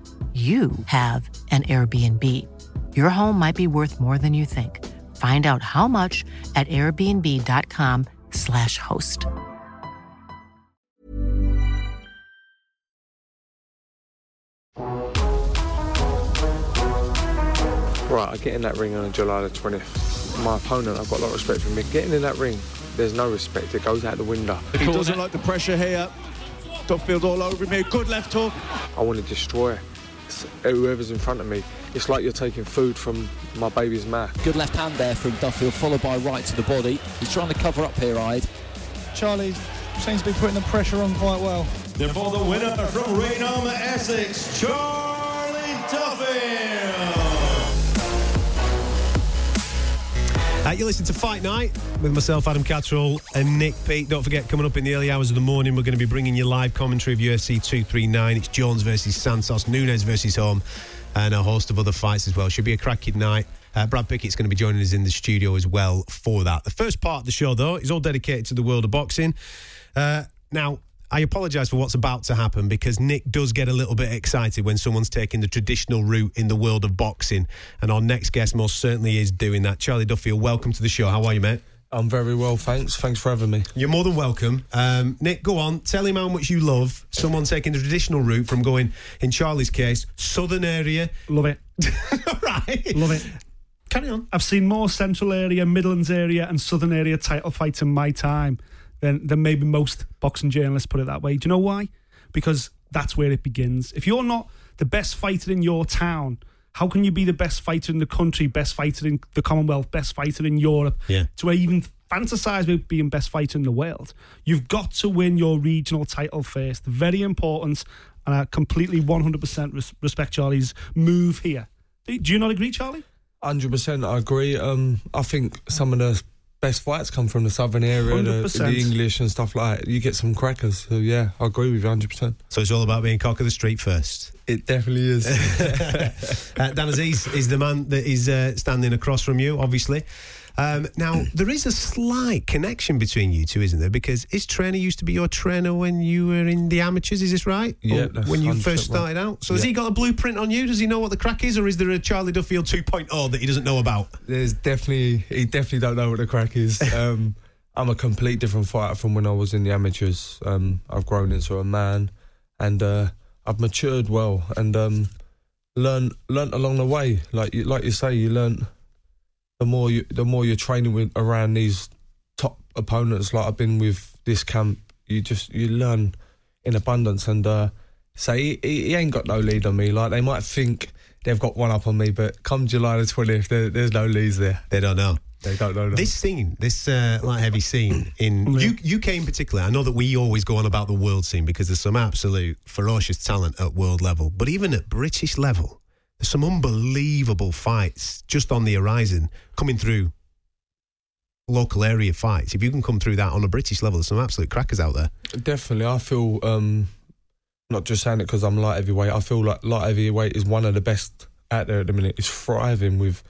you have an Airbnb. Your home might be worth more than you think. Find out how much at airbnb.com/slash host. Right, I get in that ring on July the 20th. My opponent, I've got a lot of respect for me. Getting in that ring, there's no respect. It goes out the window. He doesn't like the pressure here. Duffield all over me. Good left hook. I want to destroy whoever's in front of me. It's like you're taking food from my baby's mouth. Good left hand there from Duffield, followed by right to the body. He's trying to cover up here, Hyde. Charlie seems to be putting the pressure on quite well. Therefore, the winner from Rainham, Essex, Charlie Duffield. Uh, you listen to Fight Night with myself, Adam Catterall, and Nick Peet. Don't forget, coming up in the early hours of the morning, we're going to be bringing you live commentary of UFC 239. It's Jones versus Santos, Nunes versus Holm, and a host of other fights as well. Should be a cracking night. Uh, Brad Pickett's going to be joining us in the studio as well for that. The first part of the show, though, is all dedicated to the world of boxing. Uh, now, I apologise for what's about to happen because Nick does get a little bit excited when someone's taking the traditional route in the world of boxing. And our next guest most certainly is doing that. Charlie Duffield, welcome to the show. How are you, mate? I'm very well, thanks. Thanks for having me. You're more than welcome. Um, Nick, go on. Tell him how much you love someone taking the traditional route from going, in Charlie's case, southern area. Love it. right. Love it. Carry on. I've seen more central area, Midlands area, and southern area title fights in my time than, than maybe most boxing journalists put it that way. Do you know why? Because that's where it begins. If you're not the best fighter in your town, how can you be the best fighter in the country, best fighter in the Commonwealth, best fighter in Europe? Yeah. To even fantasize with being best fighter in the world, you've got to win your regional title first. Very important, and I completely 100% res- respect Charlie's move here. Do you not agree, Charlie? Hundred percent, I agree. Um, I think some of the best fights come from the southern area, the, the English and stuff like that. You get some crackers. So yeah, I agree with you hundred percent. So it's all about being cock of the street first. It definitely is. uh, Dan Azeez is the man that is uh, standing across from you, obviously. Um, now, there is a slight connection between you two, isn't there? Because his trainer used to be your trainer when you were in the amateurs, is this right? Yeah, that's when you first started right. out. So has he got a blueprint on you? Does he know what the crack is? Or is there a Charlie Duffield 2.0 that he doesn't know about? There's definitely he definitely don't know what the crack is. Um, I'm a complete different fighter from when I was in the amateurs. Um, I've grown into a man, and uh, I've matured well, and um, learn learned along the way. Like you, like you say, you learn the more you the more you're training with around these top opponents. Like I've been with this camp, you just you learn in abundance, and uh, so he, he, ain't got no lead on me. Like they might think they've got one up on me, but come July the twentieth, there, there's no leads there. They don't know. They don't know. This scene, this uh, light heavy scene in U- UK in particular, I know that we always go on about the world scene because there's some absolute ferocious talent at world level, but even at British level, there's some unbelievable fights just on the horizon coming through local area fights. If you can come through that on a British level, there's some absolute crackers out there. Definitely, I feel um, not just saying it because I'm light heavyweight. I feel like light heavyweight is one of the best out there at the minute. It's thriving with,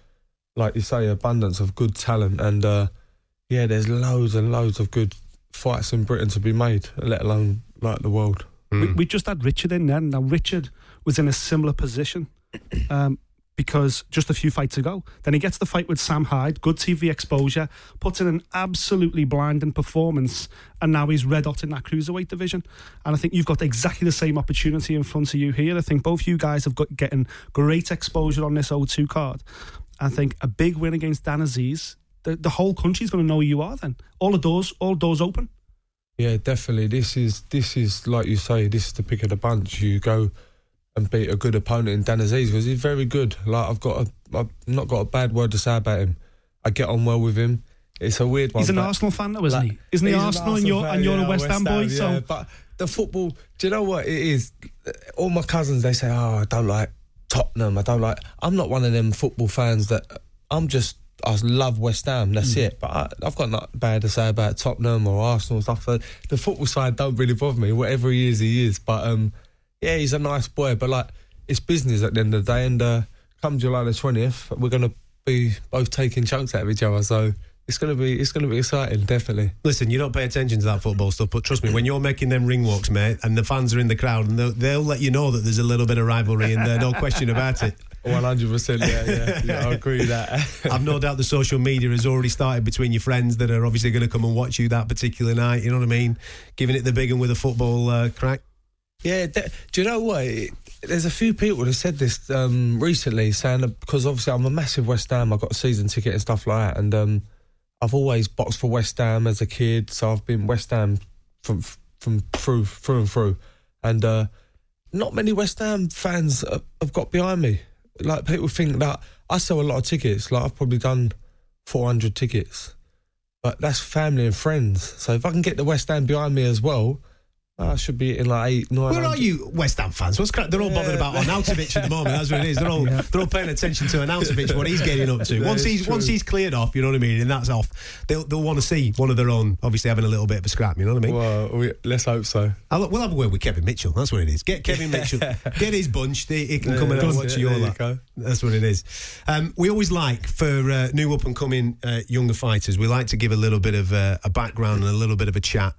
like you say, abundance of good talent, and uh, yeah, there's loads and loads of good fights in Britain to be made, let alone like the world. Hmm. We, we just had Richard in there. Now, Richard was in a similar position um, because just a few fights ago. Then he gets the fight with Sam Hyde, good TV exposure, puts in an absolutely blinding performance, and now he's red hot in that cruiserweight division. And I think you've got exactly the same opportunity in front of you here. I think both you guys have got getting great exposure on this O2 card. I think a big win against Dan Azeez. The, the whole country's going to know who you are then. All the doors, all doors open. Yeah, definitely. This is this is like you say. This is the pick of the bunch. You go and beat a good opponent in Dan Azeez because he's very good. Like I've got a, I've not got a bad word to say about him. I get on well with him. It's a weird one. He's an Arsenal fan, though, isn't Like, he? Isn't he an Arsenal, and you're fan, and you're yeah, a West, Ham boy? yeah, so but the football. Do you know what it is? All my cousins they say, "Oh, I don't like Tottenham. I don't like." I'm not one of them football fans that. I'm just. I love West Ham. That's Mm. it. But I, I've got nothing bad to say about Tottenham or Arsenal stuff. The football side don't really bother me. Whatever he is, he is. But um, yeah, he's a nice boy. But like, it's business at the end of the day. And uh, come July the twentieth, we're gonna be both taking chunks out of each other. So it's gonna be it's gonna be exciting, definitely. Listen, you don't pay attention to that football stuff, but trust me, when you're making them ring walks, mate, and the fans are in the crowd, and they'll, they'll let you know that there's a little bit of rivalry in there, no question about it. One hundred percent. Yeah, yeah, yeah. I agree with that. I've no doubt the social media has already started between your friends that are obviously going to come and watch you that particular night. You know what I mean? Giving it the big one with a football uh, crack. Yeah, do you know what? There's a few people that said this um, recently, saying because obviously I'm a massive West Ham. I got a season ticket and stuff like that, and um, I've always boxed for West Ham as a kid, so I've been West Ham from from through through and through, and uh, not many West Ham fans have have got behind me. Like people think that I sell a lot of tickets. Like I've probably done 400 tickets, but that's family and friends. So if I can get the West Ham behind me as well, I should be hitting like eight, nine. Where are you, West Ham fans? What's cra- they're all bothered about Arnautovic at the moment. That's what it is. They're all they're all paying attention to Arnautovic, what he's getting up to. That once he's true. once he's cleared off, you know what I mean, and that's off. They'll they'll want to see one of their own, obviously having a little bit of a scrap. You know what I mean? Well, we, let's hope so. I'll, we'll have a word with Kevin Mitchell. That's what it is. Get Kevin Mitchell, get his bunch. He, he can Yeah, come in and watch it. you all you That's what it is. Um, we always like for uh, new up and coming uh, younger fighters. We like to give a little bit of uh, a background and a little bit of a chat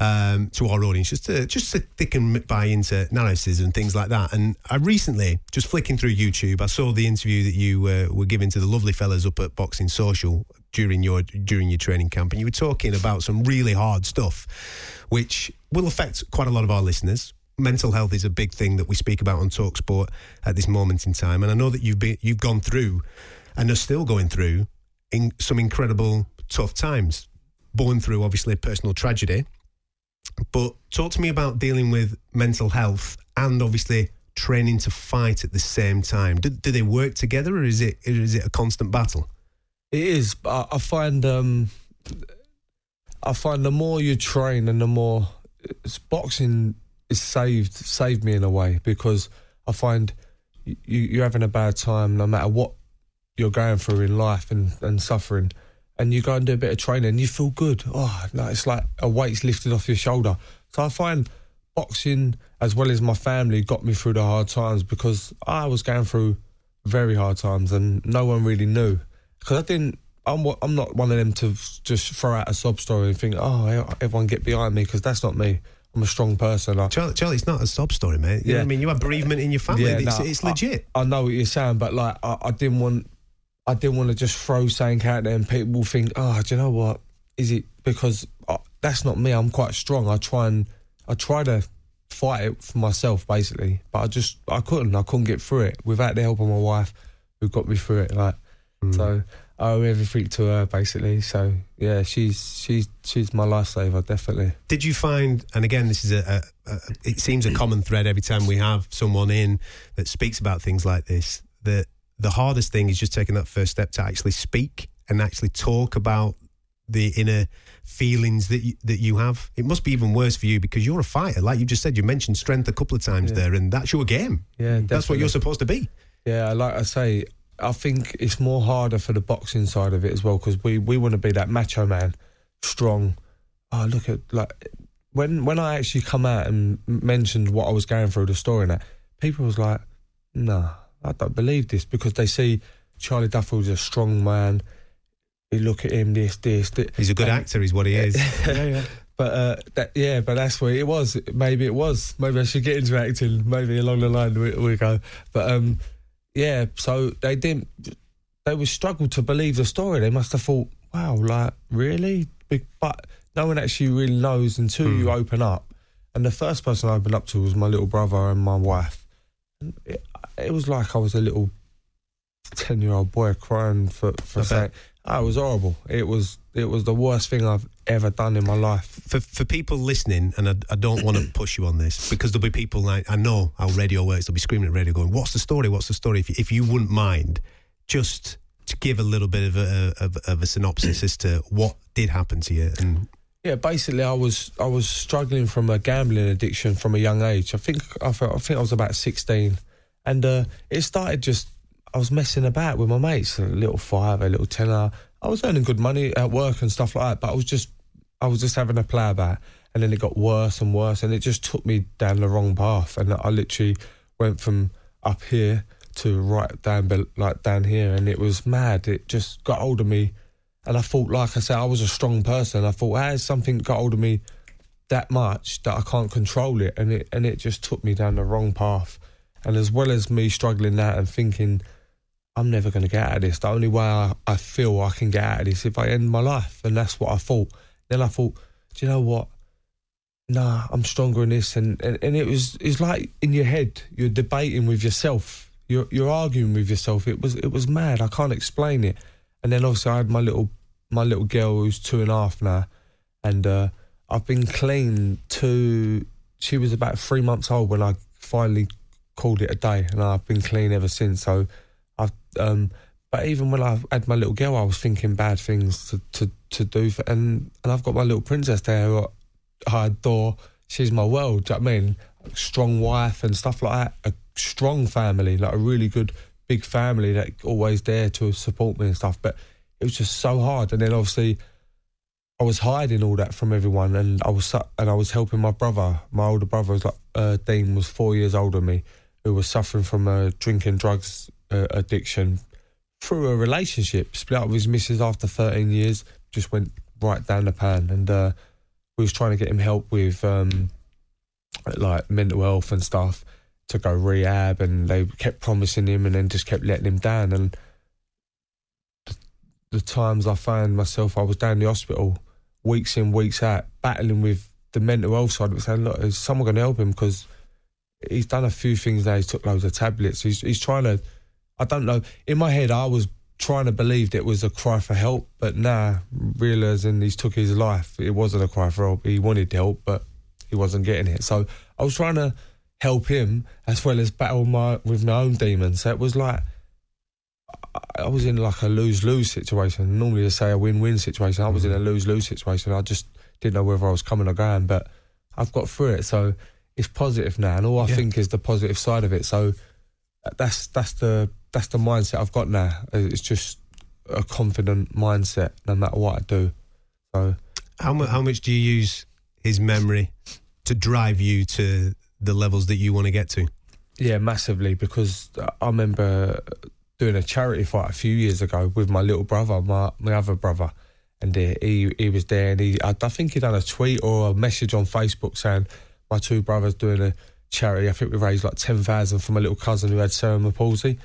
um, to our audience, just to just so they can buy into narratives and things like that. And I recently, just flicking through YouTube, I saw the interview that you uh, were giving to the lovely fellas up at Boxing Social during your during your training camp, and you were talking about some really hard stuff, which will affect quite a lot of our listeners. Mental health is a big thing that we speak about on Talksport at this moment in time, and I know that you've been you've gone through and are still going through in some incredible tough times, born through obviously personal tragedy. But talk to me about dealing with mental health and obviously training to fight at the same time. Do, do they work together, or is it is it a constant battle? It is, I, I find um, I find the more you train and the more boxing is saved saved me in a way because I find you, you're having a bad time no matter what you're going through in life and, and suffering, and you go and do a bit of training and you feel good. Oh, no, it's like a weight's lifted off your shoulder. So I find boxing as well as my family got me through the hard times because I was going through very hard times and no one really knew because I didn't. I'm I'm not one of them to just throw out a sob story and think, oh, everyone get behind me because that's not me. I'm a strong person. I, Charlie, Charlie, it's not a sob story, mate. You know what I mean, you have bereavement in your family. Yeah, it's, no, it's I- legit. I, know what you're saying, but like I, I didn't want, I didn't want to just throw something out there and people will think, oh, do you know what? Is it because uh, that's not me? I'm quite strong. I try and I try to fight it for myself, basically, but I just I couldn't. I couldn't get through it without the help of my wife, who got me through it. Like so, I owe everything to her, basically. So yeah, she's she's she's my lifesaver, definitely. Did you find, and again, this is a, a, a, it seems a common thread every time we have someone in that speaks about things like this, that the hardest thing is just taking that first step to actually speak and actually talk about the inner feelings that you, that you have. It must be even worse for you because you're a fighter. Like you just said, you mentioned strength a couple of times Yeah. there, and that's your game. Yeah, That's what you're supposed to be. Yeah, like I say, I think it's more harder for the boxing side of it as well because we, we want to be that macho man, strong. Oh, look at like when when I actually come out and mentioned what I was going through the story and that, people was like, "Nah, I don't believe this," because they see Charlie Duffield is a strong man. You look at him, this, this, this. He's a good And- actor, is what he is. yeah, yeah. But uh, that, yeah, but that's where it was. Maybe it was. Maybe I should get into acting. Maybe along the line we, we go. But um, yeah, so they didn't. They would struggle to believe the story. They must have thought, "Wow, like really?" Big- But no one actually really knows until you open up. And the first person I opened up to was my little brother and my wife. And it, it was like I was a little ten-year-old boy crying for for I saying. Oh, it was horrible. It was it was the worst thing I've ever done in my life. for for people listening, and I, I don't want to push you on this because there'll be people like I know how radio works. They'll be screaming at radio, going, "What's the story? What's the story?" If you, if you wouldn't mind, just to give a little bit of a of, of a synopsis as to what did happen to you, and Yeah, basically, I was I was struggling from a gambling addiction from a young age. I think I, felt, I think I was about sixteen, and uh, it started just I was messing about with my mates, a little five, a little tenner. I was earning good money at work and stuff like that, but I was just I was just having a play about, and then it got worse and worse, and it just took me down the wrong path, and I literally went from up here to right down, like down here, and it was mad. It just got hold of me. And I thought, like I said, I was a strong person. I thought, how has something got hold of me that much that I can't control it? And it and it just took me down the wrong path. And as well as me struggling that and thinking, I'm never going to get out of this. The only way I, I feel I can get out of this if I end my life. And that's what I thought. Then I thought, do you know what? Nah, I'm stronger in this. And, and, and it was it's like in your head, you're debating with yourself. You're you're arguing with yourself. It was it was mad. I can't explain it. And then obviously I had my little my little girl who's two and a half now, and uh, I've been clean to. She was about three months old when I finally called it a day, and I've been clean ever since. So I've. Um, but even when I had my little girl, I was thinking bad things to to, to do, for, and and I've got my little princess there who I adore. she's my world. Do you know what I mean? Strong wife and stuff like that. A strong family, like a really good big family that always there to support me and stuff. But it was just so hard. And then obviously, I was hiding all that from everyone, and I was and I was helping my brother. My older brother was like uh, Dean was four years older than me, who was suffering from a drinking drugs uh, addiction through a relationship. Split up with his missus after 13 years, just went right down the pan, and uh, we was trying to get him help with um, like mental health and stuff to go rehab, and they kept promising him, and then just kept letting him down. And the, the times I found myself, I was down the hospital, weeks in, weeks out, battling with the mental health side of it, saying, "Look, is someone going to help him?" Because he's done a few things now. He's took loads of tablets. He's he's trying to. I don't know. In my head, I was trying to believe that it was a cry for help, but now realizing he's took his life, it wasn't a cry for help. He wanted help, but he wasn't getting it. So I was trying to help him as well as battle my with my own demons. So it was like I- I was in like a lose lose situation. Normally they say a win win situation. I was in a mm. lose lose situation. I just didn't know whether I was coming or going, but I've got through it. So it's positive now, and all I Yeah. think is the positive side of it. So that's that's the that's the mindset I've got now. It's just a confident mindset, no matter what I do. So How, mu- how much do you use his memory to drive you to the levels that you want to get to? Yeah, massively because I remember doing a charity fight a few years ago with my little brother, my my other brother, and uh, he he was there, and he I, I think he done a tweet or a message on Facebook saying my two brothers doing a charity. I think we raised like ten thousand for my little cousin who had cerebral palsy.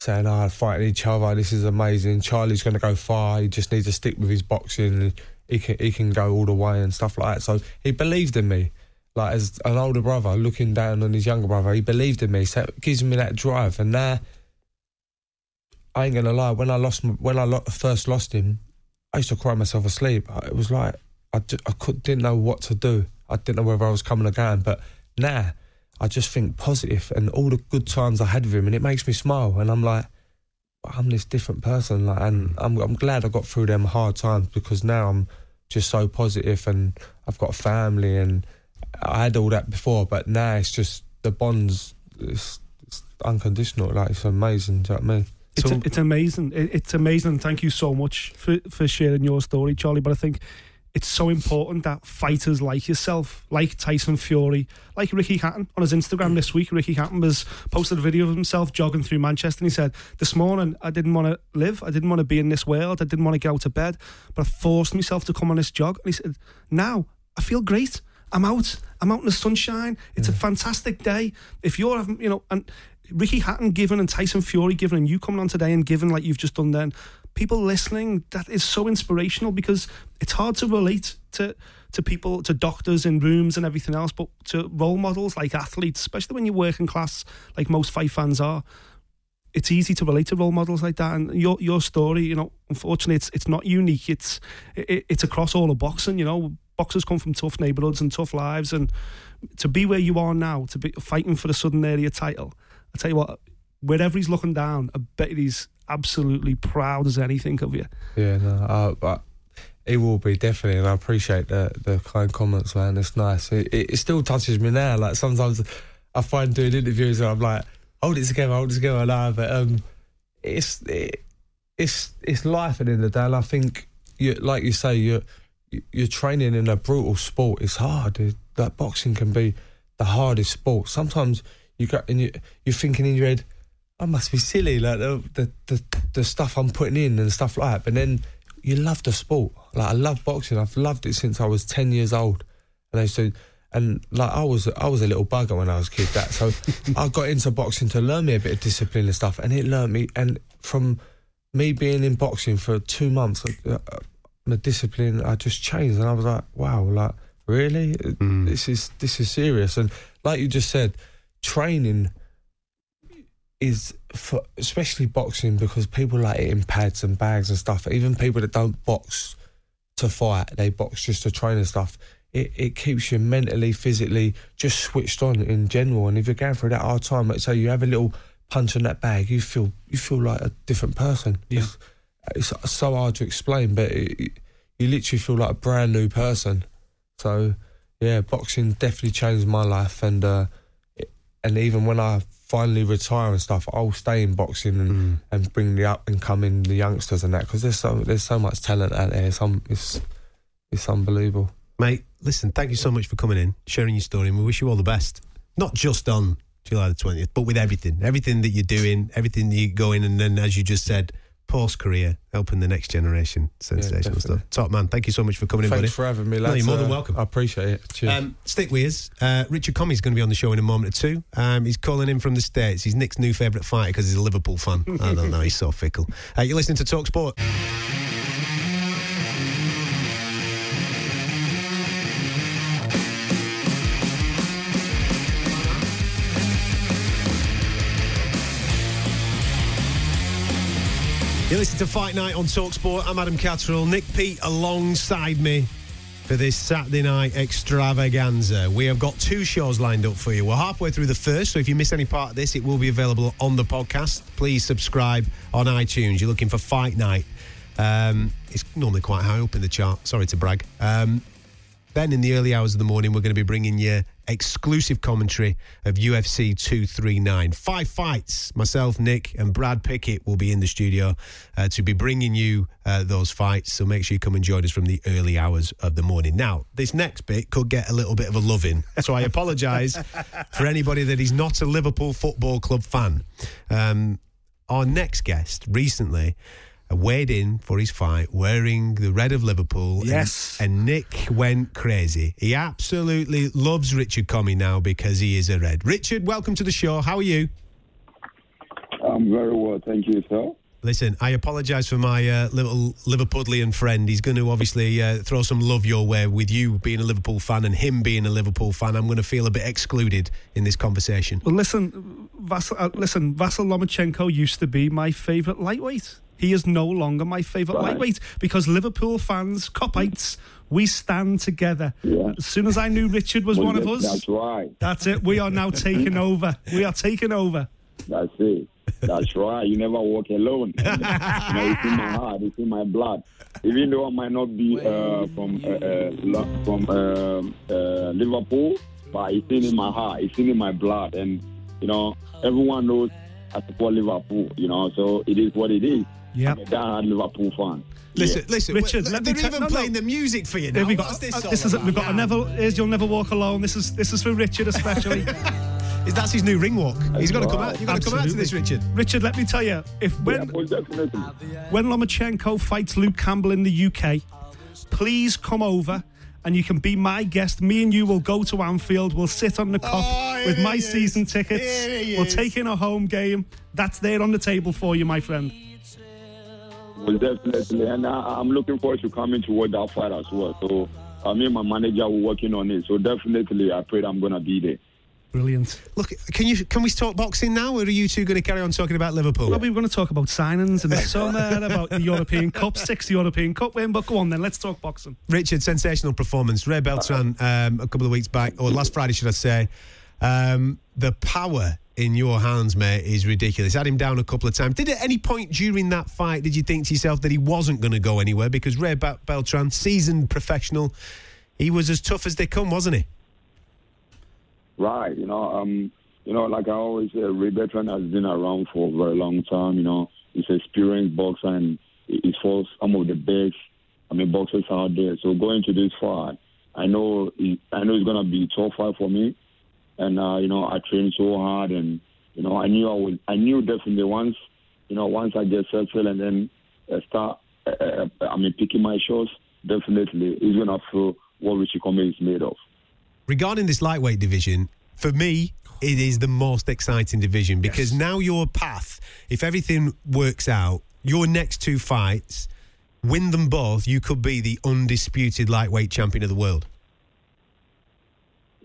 Saying, "Oh, fighting each other. This is amazing. Charlie's going to go far. He just needs to stick with his boxing. And he can he can go all the way and stuff like that." So he believed in me like as an older brother looking down on his younger brother, he believed in me. So it gives me that drive. And now, I ain't gonna lie. When I lost, when I lo- first lost him, I used to cry myself asleep. It was like I, ju- I could, didn't know what to do. I didn't know whether I was coming or going. But now, I just think positive and all the good times I had with him, and it makes me smile. And I'm like, I'm this different person. Like, and I'm I'm glad I got through them hard times because now I'm just so positive and I've got a family and I had all that before, but now it's just the bonds. It's, it's unconditional. Like it's amazing. Do you know what I mean? It's, it's amazing. It, it's amazing. Thank you so much for, for sharing your story, Charlie. But I think it's so important that fighters like yourself, like Tyson Fury, like Ricky Hatton on his Instagram this week, Ricky Hatton has posted a video of himself jogging through Manchester and he said, This morning I didn't want to live. I didn't want to be in this world. I didn't want to get out of bed, but I forced myself to come on this jog. And he said, Now I feel great. I'm out. I'm out in the sunshine. It's a fantastic day. If you're having, you know, and Ricky Hatton given and Tyson Fury given and you coming on today and giving like you've just done then, people listening, that is so inspirational because it's hard to relate to to people, to doctors in rooms and everything else, but to role models like athletes, especially when you're working class, like most fight fans are. It's easy to relate to role models like that, and your your story, you know, unfortunately, it's it's not unique. It's it, it's across all of boxing. You know, boxers come from tough neighbourhoods and tough lives, and to be where you are now, to be fighting for the Southern Area title, I tell you what, wherever he's looking down, I bet he's absolutely proud as anything of you. Yeah, no, but it will be definitely, and I appreciate the the kind comments, man. It's nice. It, it, it still touches me now. Like sometimes I find doing interviews and I'm like, hold it together, hold it together, now. But um, it's it, it's it's life at the end of the day. And I think, you, like you say, you're you're training in a brutal sport. It's hard. It, that boxing can be the hardest sport. Sometimes you got and you you're thinking in your head, I must be silly, like the, the the the stuff I'm putting in and stuff like that. But then you love the sport. Like I love boxing. I've loved it since I was ten years old, and I used to. And like I was, I was a little bugger when I was a kid. That so I got into boxing to learn me a bit of discipline and stuff, and it learned me. And from me being in boxing for two months, uh, uh, the discipline I just changed, and I was like, wow, like really, this is this is serious. And like you just said, training is for especially boxing because people like it in pads and bags and stuff. Even people that don't box to fight, they box just to train and stuff. It it keeps you mentally, physically just switched on in general. And if you're going through that hard time, let's say you have a little punch in that bag, you feel you feel like a different person. Yeah. It's, it's so hard to explain, but it, you literally feel like a brand new person. So yeah, boxing definitely changed my life, and uh, and even when I finally retire and stuff, I'll stay in boxing and, and bring the up and coming the youngsters and that because there's so there's so much talent out there. It's um, it's it's unbelievable. Mate, listen, thank you so much for coming in, sharing your story, and we wish you all the best. Not just on July the 20th, but with everything. Everything that you're doing, everything that you're going, and then, as you just said, post career, helping the next generation. Sensational definitely. stuff. Top man, thank you so much for coming in, Thanks buddy. for having me, No, you're more than Uh, welcome. I appreciate it. Cheers. Um, stick with us. Uh, Richard Commey's going to be on the show in a moment or two. Um, he's calling in from the States. He's Nick's new favourite fighter because he's a Liverpool fan. I don't know. He's so fickle. Uh, you're listening to Talk Sport. You're listening to Fight Night on Talksport. I'm Adam Catterall. Nick Peet alongside me for this Saturday night extravaganza. We have got two shows lined up for you. We're halfway through the first, so if you miss any part of this, it will be available on the podcast. Please subscribe on iTunes. You're looking for Fight Night. Um, it's normally quite high up in the chart. Sorry to brag. Um, then in the early hours of the morning, we're going to be bringing you exclusive commentary of UFC 239. Five fights. Myself, Nick, and Brad Pickett will be in the studio uh, to be bringing you uh, those fights. So make sure you come and join us from the early hours of the morning. Now, this next bit could get a little bit of a loving. So I apologise for anybody that is not a Liverpool Football Club fan. Um, our next guest recently weighed in for his fight wearing the red of Liverpool. and- Yes. And, Nick went crazy. He absolutely loves Richard Commey now because he is a red. Richard, welcome to the show. How are you? I'm very well, thank you, sir. Listen, I apologise for my uh, little Liverpudlian friend. He's going to obviously uh, throw some love your way with you being a Liverpool fan and him being a Liverpool fan. I'm going to feel a bit excluded in this conversation. Well, listen, Vas- uh, listen, Vasil Lomachenko used to be my favourite lightweight. He is no longer my favourite Right. lightweight because Liverpool fans, Kopites, we stand together. Yeah. As soon as I knew Richard was Well, one of us, That's right. that's it. We are now taking over. We are taking over. That's it. That's right. You never walk alone. you know, it's in my heart. It's in my blood. Even though I might not be uh, from uh, uh, from um uh, Liverpool, but it's in, my heart. It's in my blood, and you know everyone knows I support Liverpool. You know, so it is what it is. Yep. I'm a diehard Liverpool fan. Listen, listen, Richard, wait, let they're tell- even no, no. playing the music for you now. Here we go. What's this Uh, all this is about we've got a now? Neville. Here's you'll never walk alone. This is this is for Richard especially. Is that's his new ring walk? He's got to come out. You've got to come out to this, Richard. Richard, let me tell you, if when Yeah, when Lomachenko fights Luke Campbell in the UK, please come over and you can be my guest. Me and you will go to Anfield. We'll sit on the Kop Oh, with my he season tickets. Here We'll take in a home game. That's there on the table for you, my friend. Well, definitely, and I, I'm looking forward to coming toward that fight as well. So, I mean, my manager will working on it. So, definitely, I pray I'm gonna be there. Brilliant. Look, can you can we talk boxing now, or are you two going to carry on talking about Liverpool? Well, we were going to talk about signings in the summer, about the European Cup, six European Cup win. But go on then, let's talk boxing. Richard, sensational performance. Ray Beltran um, a couple of weeks back, or last Friday, should I say? Um, the power in your hands, mate, is ridiculous. Had him down a couple of times. Did at any point during that fight did you think to yourself that he wasn't going to go anywhere? Because Ray Bel- Beltran, seasoned professional, he was as tough as they come, wasn't he? Right. You know, um, you know, like I always say, Ray Beltran has been around for a very long time. You know, he's an experienced boxer and he's fought some of the best. I mean, boxers out there. So going to this fight, I know, he, I know it's gonna be a tough fight for me. And uh, you know, I trained so hard, and you know, I knew I would. I knew definitely once, you know, once I get settled and then uh, start. Uh, uh, I mean, picking my shots. Definitely, he's gonna feel what Richie Commey is made of. regarding this lightweight division, for me, it is the most exciting division because now your path, if everything works out, your next two fights, win them both, you could be the undisputed lightweight champion of the world.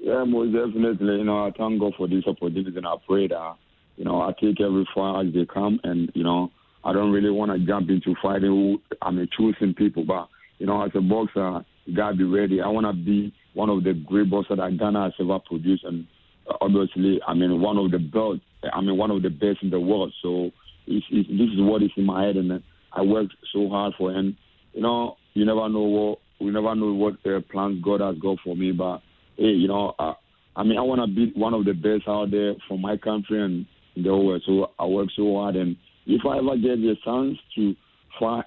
Yeah, most definitely. You know, I thank God for this opportunity, and I pray that you know I take every fight as they come, and you know I don't really want to jump into fighting. Who I mean, choosing people, but you know, as a boxer, you gotta be ready. I want to be one of the great boxers that Ghana has ever produced, and uh, obviously, I mean, one of the best. I mean, one of the best in the world. So it's, it's, this is what is in my head, and I worked so hard for. And you know, you never know what we never know what uh, plans God has got for me, but hey, you know, uh, I mean, I want to be one of the best out there for my country and the world. So I work so hard, and if I ever get the chance to fight,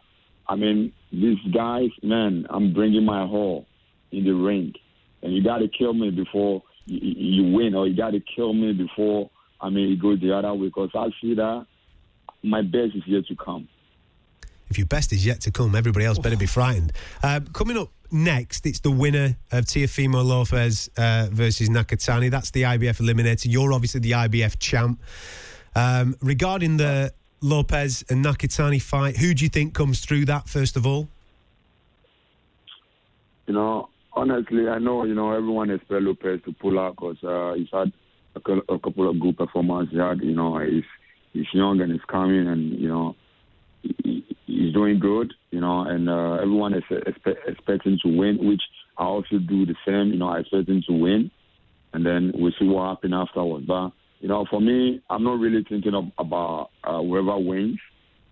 I mean, these guys, man, I'm bringing my whole in the ring, and you got to kill me before you, you win, or you got to kill me before I mean it goes the other way. Because I see that my best is yet to come. If your best is yet to come, everybody else better be frightened. Uh, coming up next, it's the winner of Teofimo Lopez uh, versus Nakatani. That's the IBF eliminator. You're obviously the IBF champ. Um, regarding the Lopez and Nakatani fight, who do you think comes through that first of all? You know, honestly, I know you know everyone expects Lopez to pull out because uh, he's had a, a couple of good performances. He had, you know, he's he's young and he's coming, and you know, he, he's doing good. You know, and uh, everyone is expect, expecting to win, which I also do the same. You know, I expect him to win, and then we'll see what happens afterwards. But you know, for me, I'm not really thinking of, about uh, whoever wins.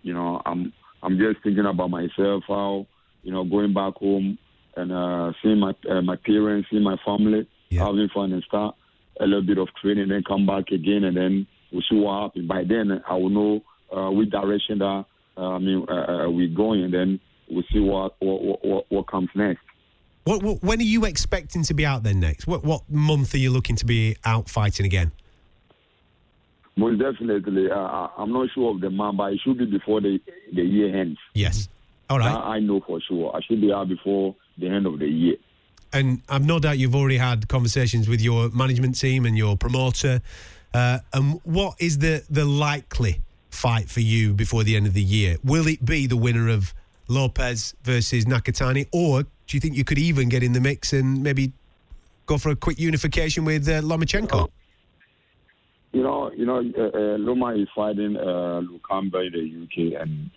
You know, I'm I'm just thinking about myself, how you know, going back home and uh, seeing my uh, my parents, seeing my family, having fun and start a little bit of training, then come back again, and then we'll see what happens. By then, I will know uh, which direction that I mean uh, uh, we're going, and then we'll see what what, what, what comes next. What, what, when are you expecting to be out then next? What, what month are you looking to be out fighting again? Most definitely, uh, I'm not sure of the month, but it should be before the the year ends. Yes. All right. I, I know for sure. I should be out before the end of the year. And I've no doubt you've already had conversations with your management team and your promoter. Uh, and what is the, the likely fight for you before the end of the year? Will it be the winner of Lopez versus Nakatani, or do you think you could even get in the mix and maybe go for a quick unification with uh, Lomachenko? You know, you know, uh, uh, Loma is fighting uh, Luke Campbell in the UK, and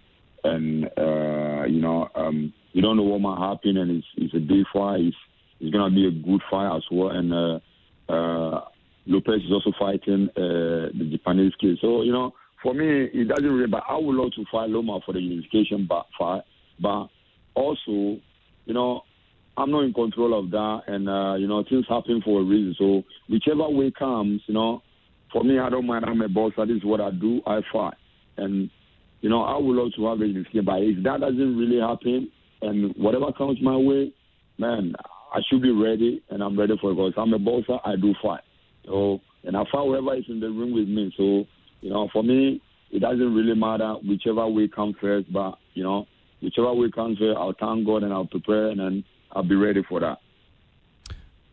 and uh, you know, um, you don't know what might happen, and it's, it's a big fight. It's, it's gonna be a good fight as well, and uh, uh, Lopez is also fighting uh, the Japanese kid. So you know, for me, it doesn't really. But I would love to fight Loma for the unification but fight, but also, you know, I'm not in control of that, and uh, you know, things happen for a reason. So whichever way comes, you know, for me, I don't mind. I'm a boxer. This is what I do. I fight, and you know, I would love to have a unification. But if that doesn't really happen, and whatever comes my way, man, I should be ready, and I'm ready for it because I'm a boxer. I do fight. So, and I fight whoever is in the ring with me. So, you know, for me, it doesn't really matter whichever way comes first. But you know, whichever way comes first, I'll thank God and I'll prepare, and then I'll be ready for that.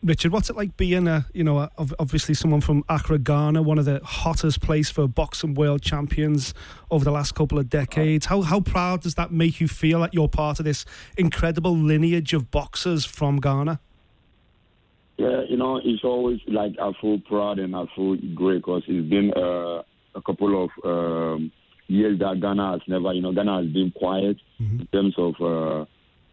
Richard, what's it like being a you know a, obviously someone from Accra, Ghana, one of the hottest place for boxing world champions over the last couple of decades? How how proud does that make you feel that you're part of this incredible lineage of boxers from Ghana? Yeah, you know, it's always like I feel proud and I feel great because it's been uh, a couple of um, years that Ghana has never, you know, Ghana has been quiet in terms of uh,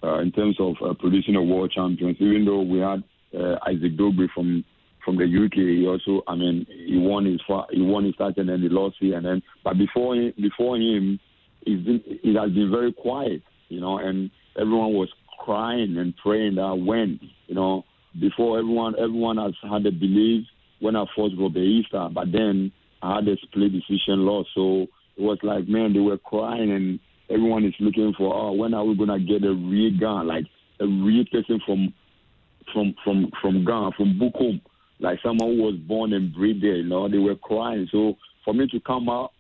uh, in terms of uh, producing a world champions. Even though we had uh, Isaac Dogbe from from the UK, he also, I mean, he won his he won his title and then he lost it, and then but before him, before him, it's been it has been very quiet, you know, and everyone was crying and praying that when, you know, before everyone everyone has had a belief when I fought Robert Easter, but then had a split decision loss, so it was like man, they were crying and everyone is looking for oh when are we gonna get a real gun? Like a real person from from from from Ghana from Bukum. Like someone who was born and bred there you know they were crying. So for me to come out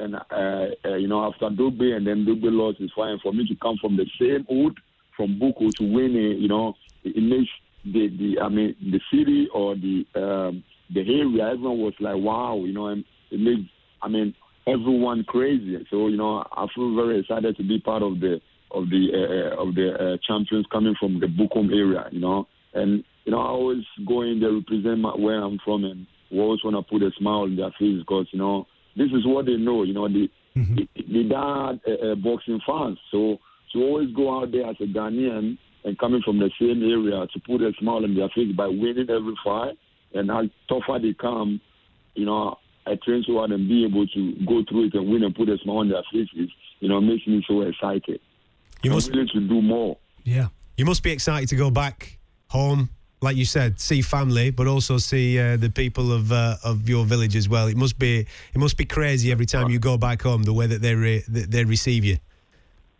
and uh, uh, you know after Dogbe and then Dogbe lost fight and for me to come from the same hood from Bukum to win it you know it makes the the I mean the city or the um, the area everyone was like wow you know and it makes I mean everyone crazy. So you know I feel very excited to be part of the of the uh, of the uh, champions coming from the Bukum area you know. And you know I always go in there represent my, where I'm from and we always want to put a smile on their face because you know this is what they know you know the the, the dad uh, uh, boxing fans. So to always go out there as a Ghanaian and coming from the same area to put a smile on their face by winning every fight and how tougher they come, you know, I train so hard and be able to go through it and win and put a smile on their faces, you know, makes me so excited. You must- willing to do more. Yeah. You must be excited to go back home, like you said, see family, but also see uh, the people of uh, of your village as well. It must be it must be crazy every time you go back home the way that they re- that they receive you.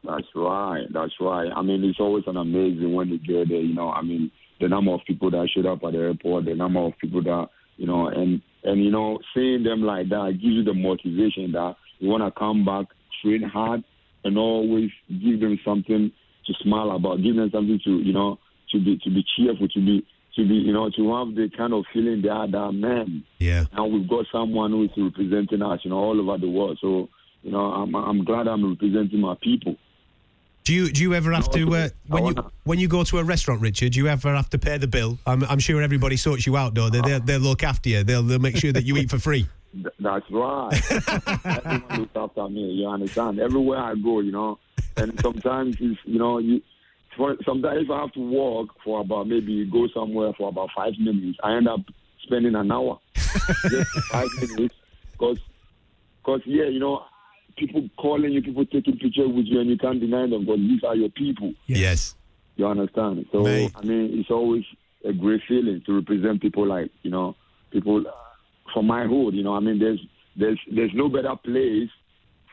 That's right. That's right. I mean, it's always an amazing when you get there. You know, I mean, the number of people that showed up at the airport, the number of people that you know, and and you know, seeing them like that gives you the motivation that you want to come back, train hard, and always give them something to smile about, give them something to you know, to be to be cheerful, to be to be you know, to have the kind of feeling they are that man. Yeah. And we've got someone who is representing us, you know, all over the world. So you know, I'm I'm glad I'm representing my people. Do you do you ever have to uh, when you when you go to a restaurant, Richard? Do you ever have to pay the bill? I'm, I'm sure everybody sorts you out, though. They they'll, they'll look after you. They'll they'll make sure that you eat for free. Th- That's right. Everyone looks after me. You understand? Everywhere I go, you know, and sometimes it's you know you. For, sometimes if I have to walk for about maybe go somewhere for about five minutes, I end up spending an hour just five minutes because because yeah, you know, people calling you, people taking pictures with you, and you can't deny them because these are your people. Yes. You understand? So Mate. I mean, it's always a great feeling to represent people like you know people from my hood. You know, I mean, there's there's there's no better place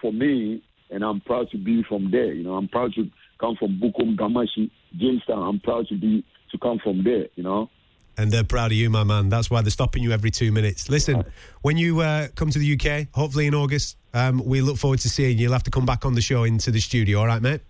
for me, and I'm proud to be from there. You know, I'm proud to come from Bukum, Gamashi, Jamestown. I'm proud to be to come from there. You know. And they're proud of you, my man. That's why they're stopping you every two minutes. Listen, when you uh, come to the UK, hopefully in August, um, we look forward to seeing you. You'll have to come back on the show into the studio. All right, mate?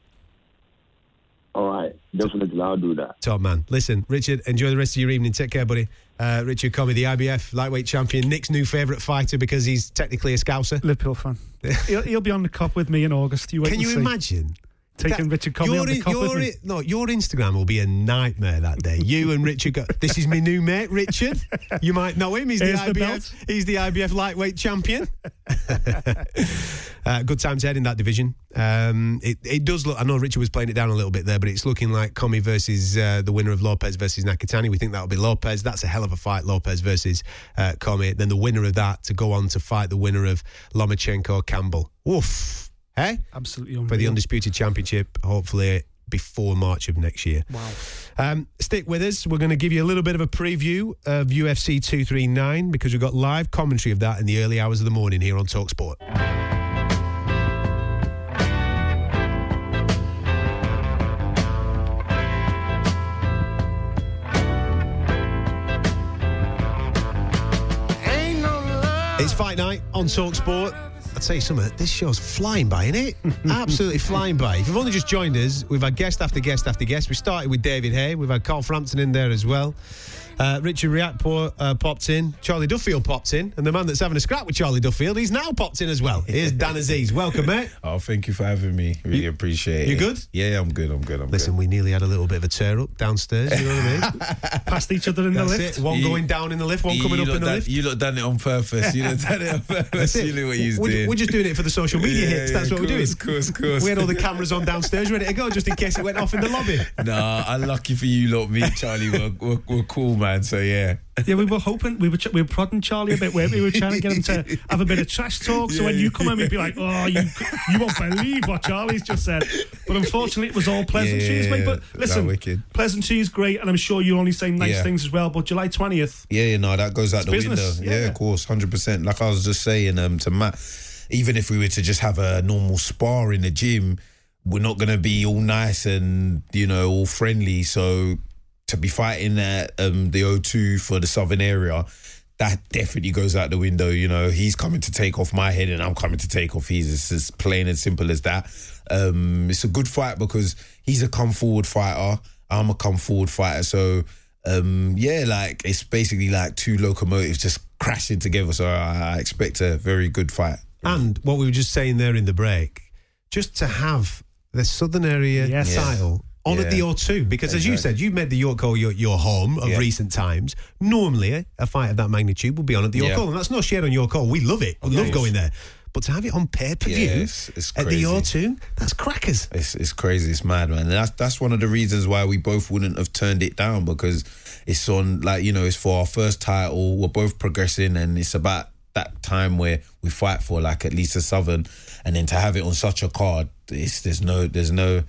All right, definitely, I'll do that. Top man. Listen, Richard, enjoy the rest of your evening. Take care, buddy. Uh, Richard Commey, the IBF lightweight champion, Nick's new favourite fighter because he's technically a Scouser. Liverpool fan. he'll, he'll be on the Kop with me in August. You wait Can you see. imagine? Taking That- Richard Commey your on the your no, your Instagram will be a nightmare that day. You and Richard. Go, this is my new mate, Richard. You might know him. He's the Here's the IBF. belt. he's the IBF lightweight champion. uh, good times ahead in that division. Um, it, it does look. I know Richard was playing it down a little bit there, but it's looking like Commey versus uh, the winner of Lopez versus Nakatani. We think that'll be Lopez. That's a hell of a fight, Lopez versus uh, Commey. Then the winner of that to go on to fight the winner of Lomachenko Campbell. Woof. Hey? Absolutely For the undisputed championship, hopefully before March of next year. Wow. Um, stick with us. We're going to give you a little bit of a preview of UFC 239 because we've got live commentary of that in the early hours of the morning here on Talksport. It's fight night on Talksport. I'll tell you something, this show's flying by, isn't it? Absolutely flying by. If you've only just joined us, we've had guest after guest after guest. We started with David Haye, we've had Carl Frampton in there as well. Uh, Richard Riakporhe uh, popped in, Charlie Duffield popped in, and the man that's having a scrap with Charlie Duffield, he's now popped in as well. Here's Dan Azeez. Welcome, mate. Oh, thank you for having me. Really appreciate you it. You good? Yeah, I'm good. I'm good. I'm good. Listen, we nearly had a little bit of a tear up downstairs, you know what I mean? Past each other in the lift. it. One You- going down in the lift, one You- coming up in the done- lift. You lot done it on purpose. You lot done it on purpose. You know what you're we're, doing. we're just doing it for the social media Yeah, hits. yeah, That's what we're doing. course, course, course. We had all the cameras on downstairs ready to go just in case it went off in the lobby. Nah, I'm lucky for you lot. Me, Charlie, we're, we're, we're cool, man. So yeah. Yeah, we were hoping we were ch- we were prodding Charlie a bit. Where we were trying to get him to have a bit of trash talk. So Yeah, when you yeah, come in, we'd be like, "Oh, you you won't believe what Charlie's just said." But unfortunately, it was all pleasantries, mate. But listen, pleasantries great, and I'm sure you'll only say nice Yeah. things as well. But July twentieth, Yeah, yeah, no, that goes out the business, window. Yeah. yeah. of course, hundred percent. Like I was just saying um, to Matt, even if we were to just have a normal spar in the gym, we're not gonna be all nice and you know all friendly. So to be fighting at um, the O2 for the southern area. That definitely goes out the window. You know, he's coming to take off my head, and I'm coming to take off his. It's as plain and simple as that. Um, it's a good fight because he's a come forward fighter. I'm a come forward fighter. So um, yeah, like it's basically like two locomotives just crashing together. So I, I expect a very good fight. And what we were just saying there in the break, just to have the Southern Area Yes. title on at the Yeah. O2, because as you said, you made the York Hall your, your home of Yeah. recent times. Normally, a fight of that magnitude will be on at the York Yeah. Hall, and that's not shared on York Hall. We love it. We Of love going there. But to have it on pay per view Yeah, at the crazy. O2, that's crackers. It's it's crazy. It's mad, man. And that's that's one of the reasons why we both wouldn't have turned it down because it's on like you know it's for our first title. We're both progressing, and it's about that time where we fight for like at least a southern, and then to have it on such a card, it's there's no there's no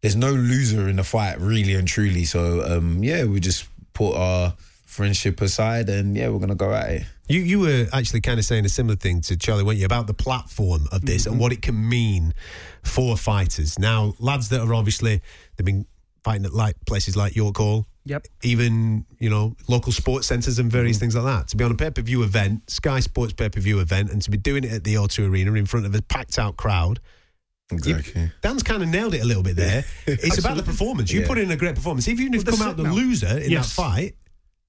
there's no loser in the fight really and truly. So um yeah, we just put our friendship aside, and yeah, we're gonna go at it. You you were actually kind of saying a similar thing to Charlie, weren't you, about the platform of this and what it can mean for fighters. Now, lads that are obviously they've been fighting at like places like York Hall. Yep. Even, you know, local sports centres and various things like that. To be on a pay per view event, Sky Sports pay per view event, and to be doing it at the O2 Arena in front of a packed out crowd. Exactly. Dan's kind of nailed it a little bit there. It's about the performance. You Yeah. put in a great performance. Even if you Well, come out the now. loser in Yes. that fight,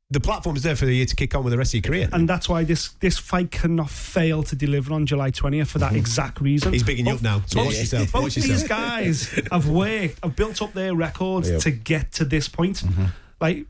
the platform is there for you to kick on with the rest of your career. And that's why this this fight cannot fail to deliver on July 20th for that exact reason. Mm-hmm. He's bigging you up now, so watch yourself, Both watch these guys have worked, have built up their records Yep. to get to this point. Like,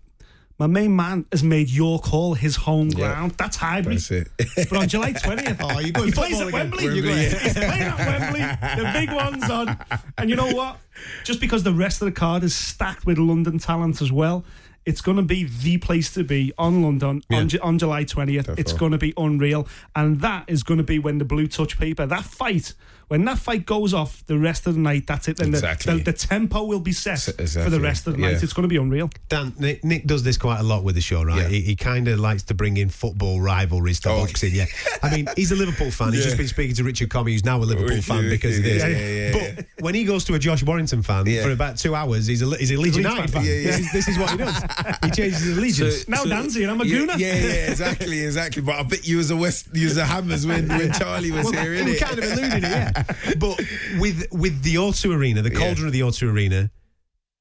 my main man has made York Hall his home ground. That's Highbury. That's it. But on July 20th, Oh, going he plays at again. Wembley. Wembley, yeah. He's playing at Wembley. The big one's on. And you know what? Just because the rest of the card is stacked with London talent as well, it's going to be the place to be on London on, Ju- on July 20th. It's going to be unreal. And that is going to be when the blue touch paper, that fight, when that fight goes off the rest of the night, that's it. Then Exactly. the, the, the tempo will be set for the rest of the night. Yeah. It's going to be unreal. Dan, Nick, Nick does this quite a lot with the show, right? Yeah. He, he kind of likes to bring in football rivalries to Oh. boxing. Yeah, I mean, he's a Liverpool fan. He's just been speaking to Richard Commey, who's now a Liverpool fan because of this. Yeah, yeah, yeah, but when he goes to a Josh Warrington fan Yeah. for about two hours, he's a he's a Leeds Leeds United fan. fan. Yeah, yeah. This, is, this is what he does. He changes his allegiance. Now Dan's here, I'm a yeah, gooner. Yeah, yeah, exactly, exactly. But I bet you was a West, you was a Hammers when, when Charlie was Well, here, we innit? kind of alluded it, yeah. But with with the O2 Arena, the cauldron of the O2 Arena,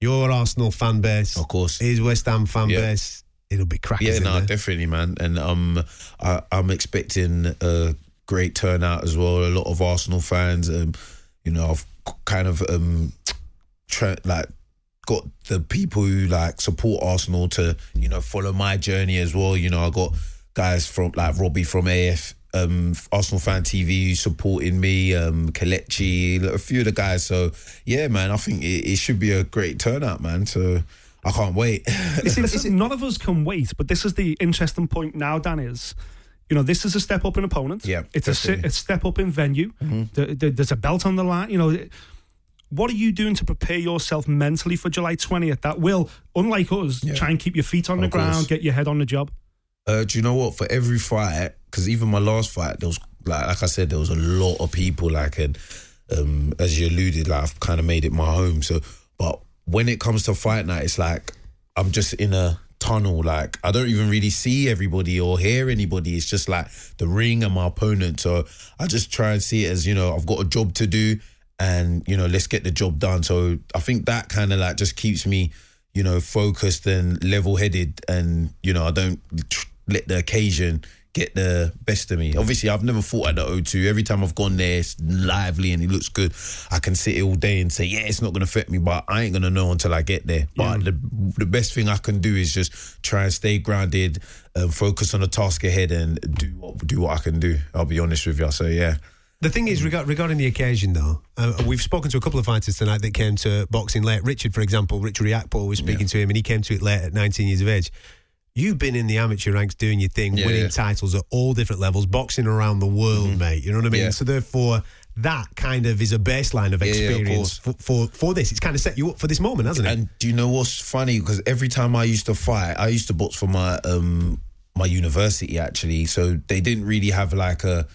your Arsenal fan base, Of course. his West Ham fan Yeah. base, it'll be cracking. Yeah, no, definitely, man. And um, I, I'm expecting a great turnout as well. A lot of Arsenal fans. Um, you know, I've kind of um, tra- like got the people who like support Arsenal to you know follow my journey as well. You know, I got guys from like Robbie from AF. Um, Arsenal fan TV supporting me, um, Kalechi, a few of the guys. So yeah, man, I think it, it should be a great turnout, man. So I can't wait. None of us can wait, but this is the interesting point now, Dan, is, you know, this is a step up in opponent. Yeah, It's a, definitely. a step up in venue. The- there's a belt on the line. You know, what are you doing to prepare yourself mentally for July 20th that will, unlike us, Yeah. try and keep your feet on the Of ground, get your head on the job? Uh, do you know what? For every fight, because even my last fight, there was like, like I said, there was a lot of people. Like, and um, as you alluded, like I've kind of made it my home. So, but when it comes to fight night, it's like I'm just in a tunnel. Like I don't even really see everybody or hear anybody. It's just like the ring and my opponent. So I just try and see it as you know I've got a job to do, and you know let's get the job done. So I think that kind of like just keeps me you know, focused and level headed, and you know, I don't tr- let the occasion get the best of me. Obviously, I've never fought at the O2. Every time I've gone there, it's lively and it looks good. I can sit here all day and say, yeah, it's not going to affect me, but I ain't going to know until I get there. But the the best thing I can do is just try and stay grounded, and focus on the task ahead, and do what do what I can do. I'll be honest with you. So yeah. The thing is, regarding the occasion, though, uh, we've spoken to a couple of fighters tonight that came to boxing late. Richard, for example, Richard Riakporhe was speaking to him, and he came to it late at 19 years of age. You've been in the amateur ranks doing your thing, Yeah, winning yeah. titles at all different levels, boxing around the world, mate. You know what I mean? Yeah. So therefore, that kind of is a baseline of Yeah, yeah, of experience for, for for this. It's kind of set you up for this moment, hasn't it? And do you know what's funny? Because every time I used to fight, I used to box for my um my university actually. So they didn't really have like a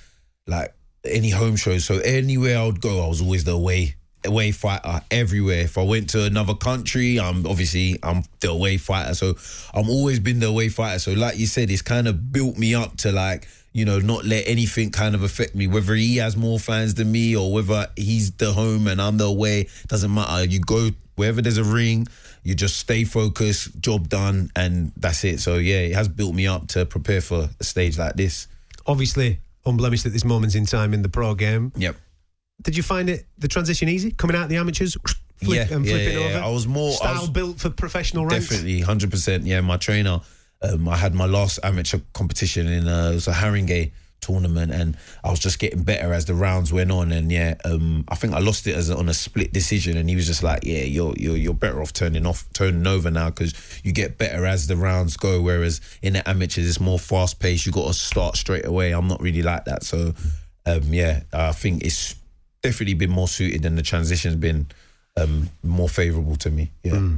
like any home shows. So anywhere I would go, I was always the away away fighter everywhere. If I went to another country, I'm obviously I'm the away fighter. So I'm always been the away fighter. So like you said, it's kind of built me up to like you know not let anything kind of affect me. Whether he has more fans than me or whether he's the home and I'm the away, doesn't matter. You go wherever there's a ring. You just stay focused, job done, and that's it. So yeah, it has built me up to prepare for a stage like this. Obviously, unblemished at this moment in time in the pro game. Yep. Did you find it the transition easy coming out the amateurs? Flip, Yeah, and yeah, flipping yeah, over. I was more- style was- built for professional ranks. Definitely, hundred percent. Yeah, my trainer. Um, I had my last amateur competition in uh, it was a Haringey tournament, and I was just getting better as the rounds went on. And yeah, um, I think I lost it as a, on a split decision, and he was just like, "Yeah, you're you're you're better off turning off, turning over now because you get better as the rounds go. Whereas in the amateurs, it's more fast paced. You got to start straight away. I'm not really like that. So um, yeah, I think it's definitely been more suited, and the transition's been um, more favourable to me. Yeah.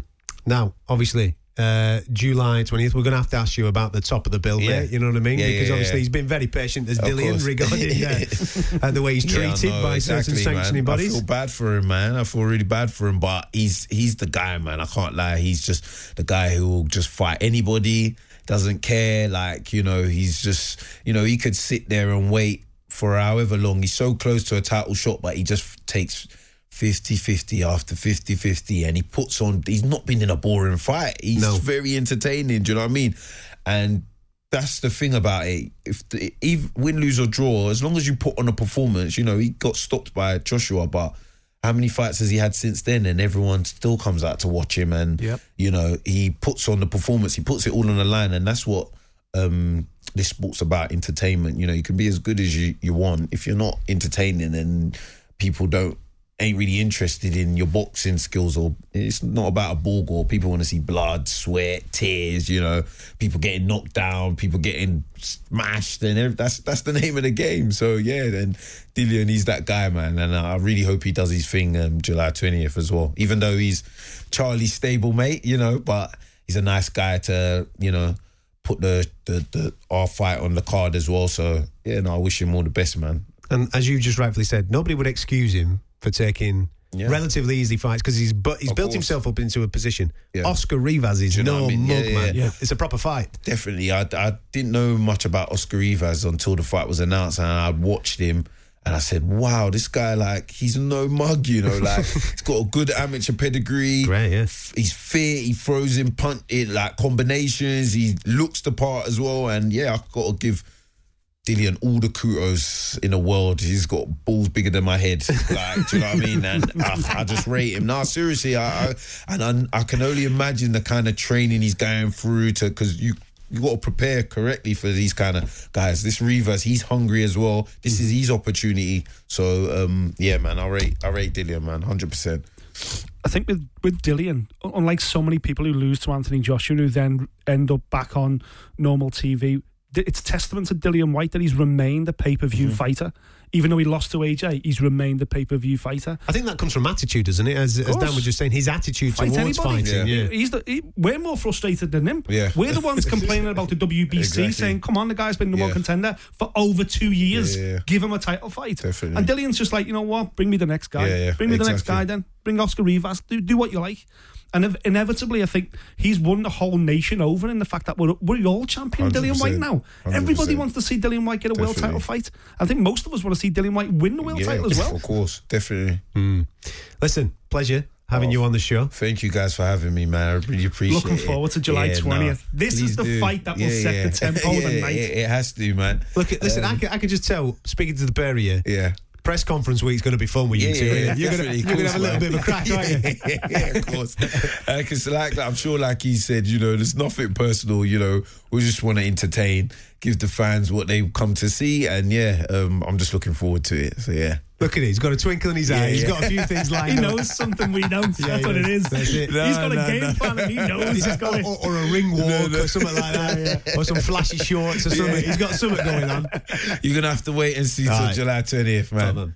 Now, obviously, uh, July 20th. We're going to have to ask you about the top of the bill, Yeah. mate. You know what I mean? Yeah, because yeah, obviously he's been very patient as Dillian regarding uh, uh, the way he's treated know, by exactly, certain sanctioning man. I feel bad for him, man. I feel really bad for him, but he's he's the guy, man. I can't lie. He's just the guy who will just fight anybody, doesn't care. Like you know, he's just you know he could sit there and wait for however long. He's so close to a title shot, but he just takes. 50-50 after 50-50 and he puts on he's not been in a boring fight he's very entertaining do you know what i mean and that's the thing about it. If the, even win, lose or draw, as long as you put on a performance, you know he got stopped by Joshua, but how many fights has he had since then? And everyone still comes out to watch him, and you know he puts on the performance. He puts it all on the line, and that's what um, this sport's about. Entertainment. You know, you can be as good as you, you want if you're not entertaining, and people don't ain't really interested in your boxing skills or it's not about a ball gore. People want to see blood, sweat, tears, you know, people getting knocked down, people getting smashed and that's that's the name of the game. So yeah, then Dillian he's that guy, man. And I really hope he does his thing um, July 20th as well. Even though he's Charlie's stable mate, you know, but he's a nice guy to, you know, put the, the, the our fight on the card as well. So yeah, no, I wish him all the best, man. And as you just rightfully said, nobody would excuse him for taking Yeah. relatively easy fights because he's but he's Of built course. himself up into a position. Yeah. Oscar Rivas is you know no I mean? mug, Yeah, man. yeah. It's a proper fight. Definitely. I, I didn't know much about Oscar Rivas until the fight was announced and I watched him and I said, wow, this guy, like, he's no mug, you know, like, he's got a good amateur pedigree. Great, yeah. He's fit, he throws in punt, it, like, combinations, he looks the part as well. And yeah, I've got to give Dillian all the kudos in the world. He's got balls bigger than my head. Like, do you know what I mean? And I, I just rate him. No, seriously, I, I and I, I can only imagine the kind of training he's going through to because you you got to prepare correctly for these kind of guys. This Rivas, he's hungry as well. This is his opportunity. So um, yeah, man, I rate I rate Dillian, man, hundred percent. I think with with Dillian, unlike so many people who lose to Anthony Joshua, who then end up back on normal TV, it's testament to Dillian Whyte that he's remained a pay per Mm-hmm. view fighter. Even though he lost to AJ, he's remained a pay per view fighter. I think that comes from attitude, doesn't it? As, as Dan was just saying, his attitude Fight towards anybody. fighting. Yeah. He's the, he, we're more frustrated than him. Yeah. We're the ones complaining about the WBC, Exactly. saying, "Come on, the guy's been the one Yeah. contender for over two years. Yeah, yeah, yeah. Give him a title fight." Definitely. And Dillian's just like, you know what? Bring me the next guy. Yeah, yeah, Bring me the next guy. Then bring Oscar Rivas. Do do what you like. And inevitably, I think he's won the whole nation over in the fact that we're we're all champion Dillian Whyte 100%. now. Everybody 100%. wants to see Dillian Whyte get a world title fight. I think most of us want to see Dillian Whyte win the world yeah, title as well. Of course, definitely. Hmm. Listen, pleasure having Oh, you on the show. Thank you guys for having me, man. I really appreciate it. Looking forward to July Yeah, 20th. This is the do. fight that will set the tempo of the night. It, it has to, man. Look, listen, I, um, could, I could just tell, speaking to the pair of you, Yeah. Press conference week's going to be fun with you Yeah, two. yeah, you're going to have a little bit of a crack, aren't you? yeah, of course. Uh, because, like, I'm sure, like he said, you know, there's nothing personal. You know, we just want to entertain, give the fans what they've come to see, and yeah, um, I'm just looking forward to it. So yeah. Look at it. He's got a twinkle in his Yeah, eye. He's yeah. got a few things lined He up. knows something we don't. Yeah, That's he what it does. is. That's it. He's No, got a game no. plan and he knows. He's got or, or- or a ring walk or something like that. Or some flashy shorts or something. Yeah. He's got something going on. You're gonna have to wait and see till All right. July 20th, man.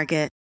Target.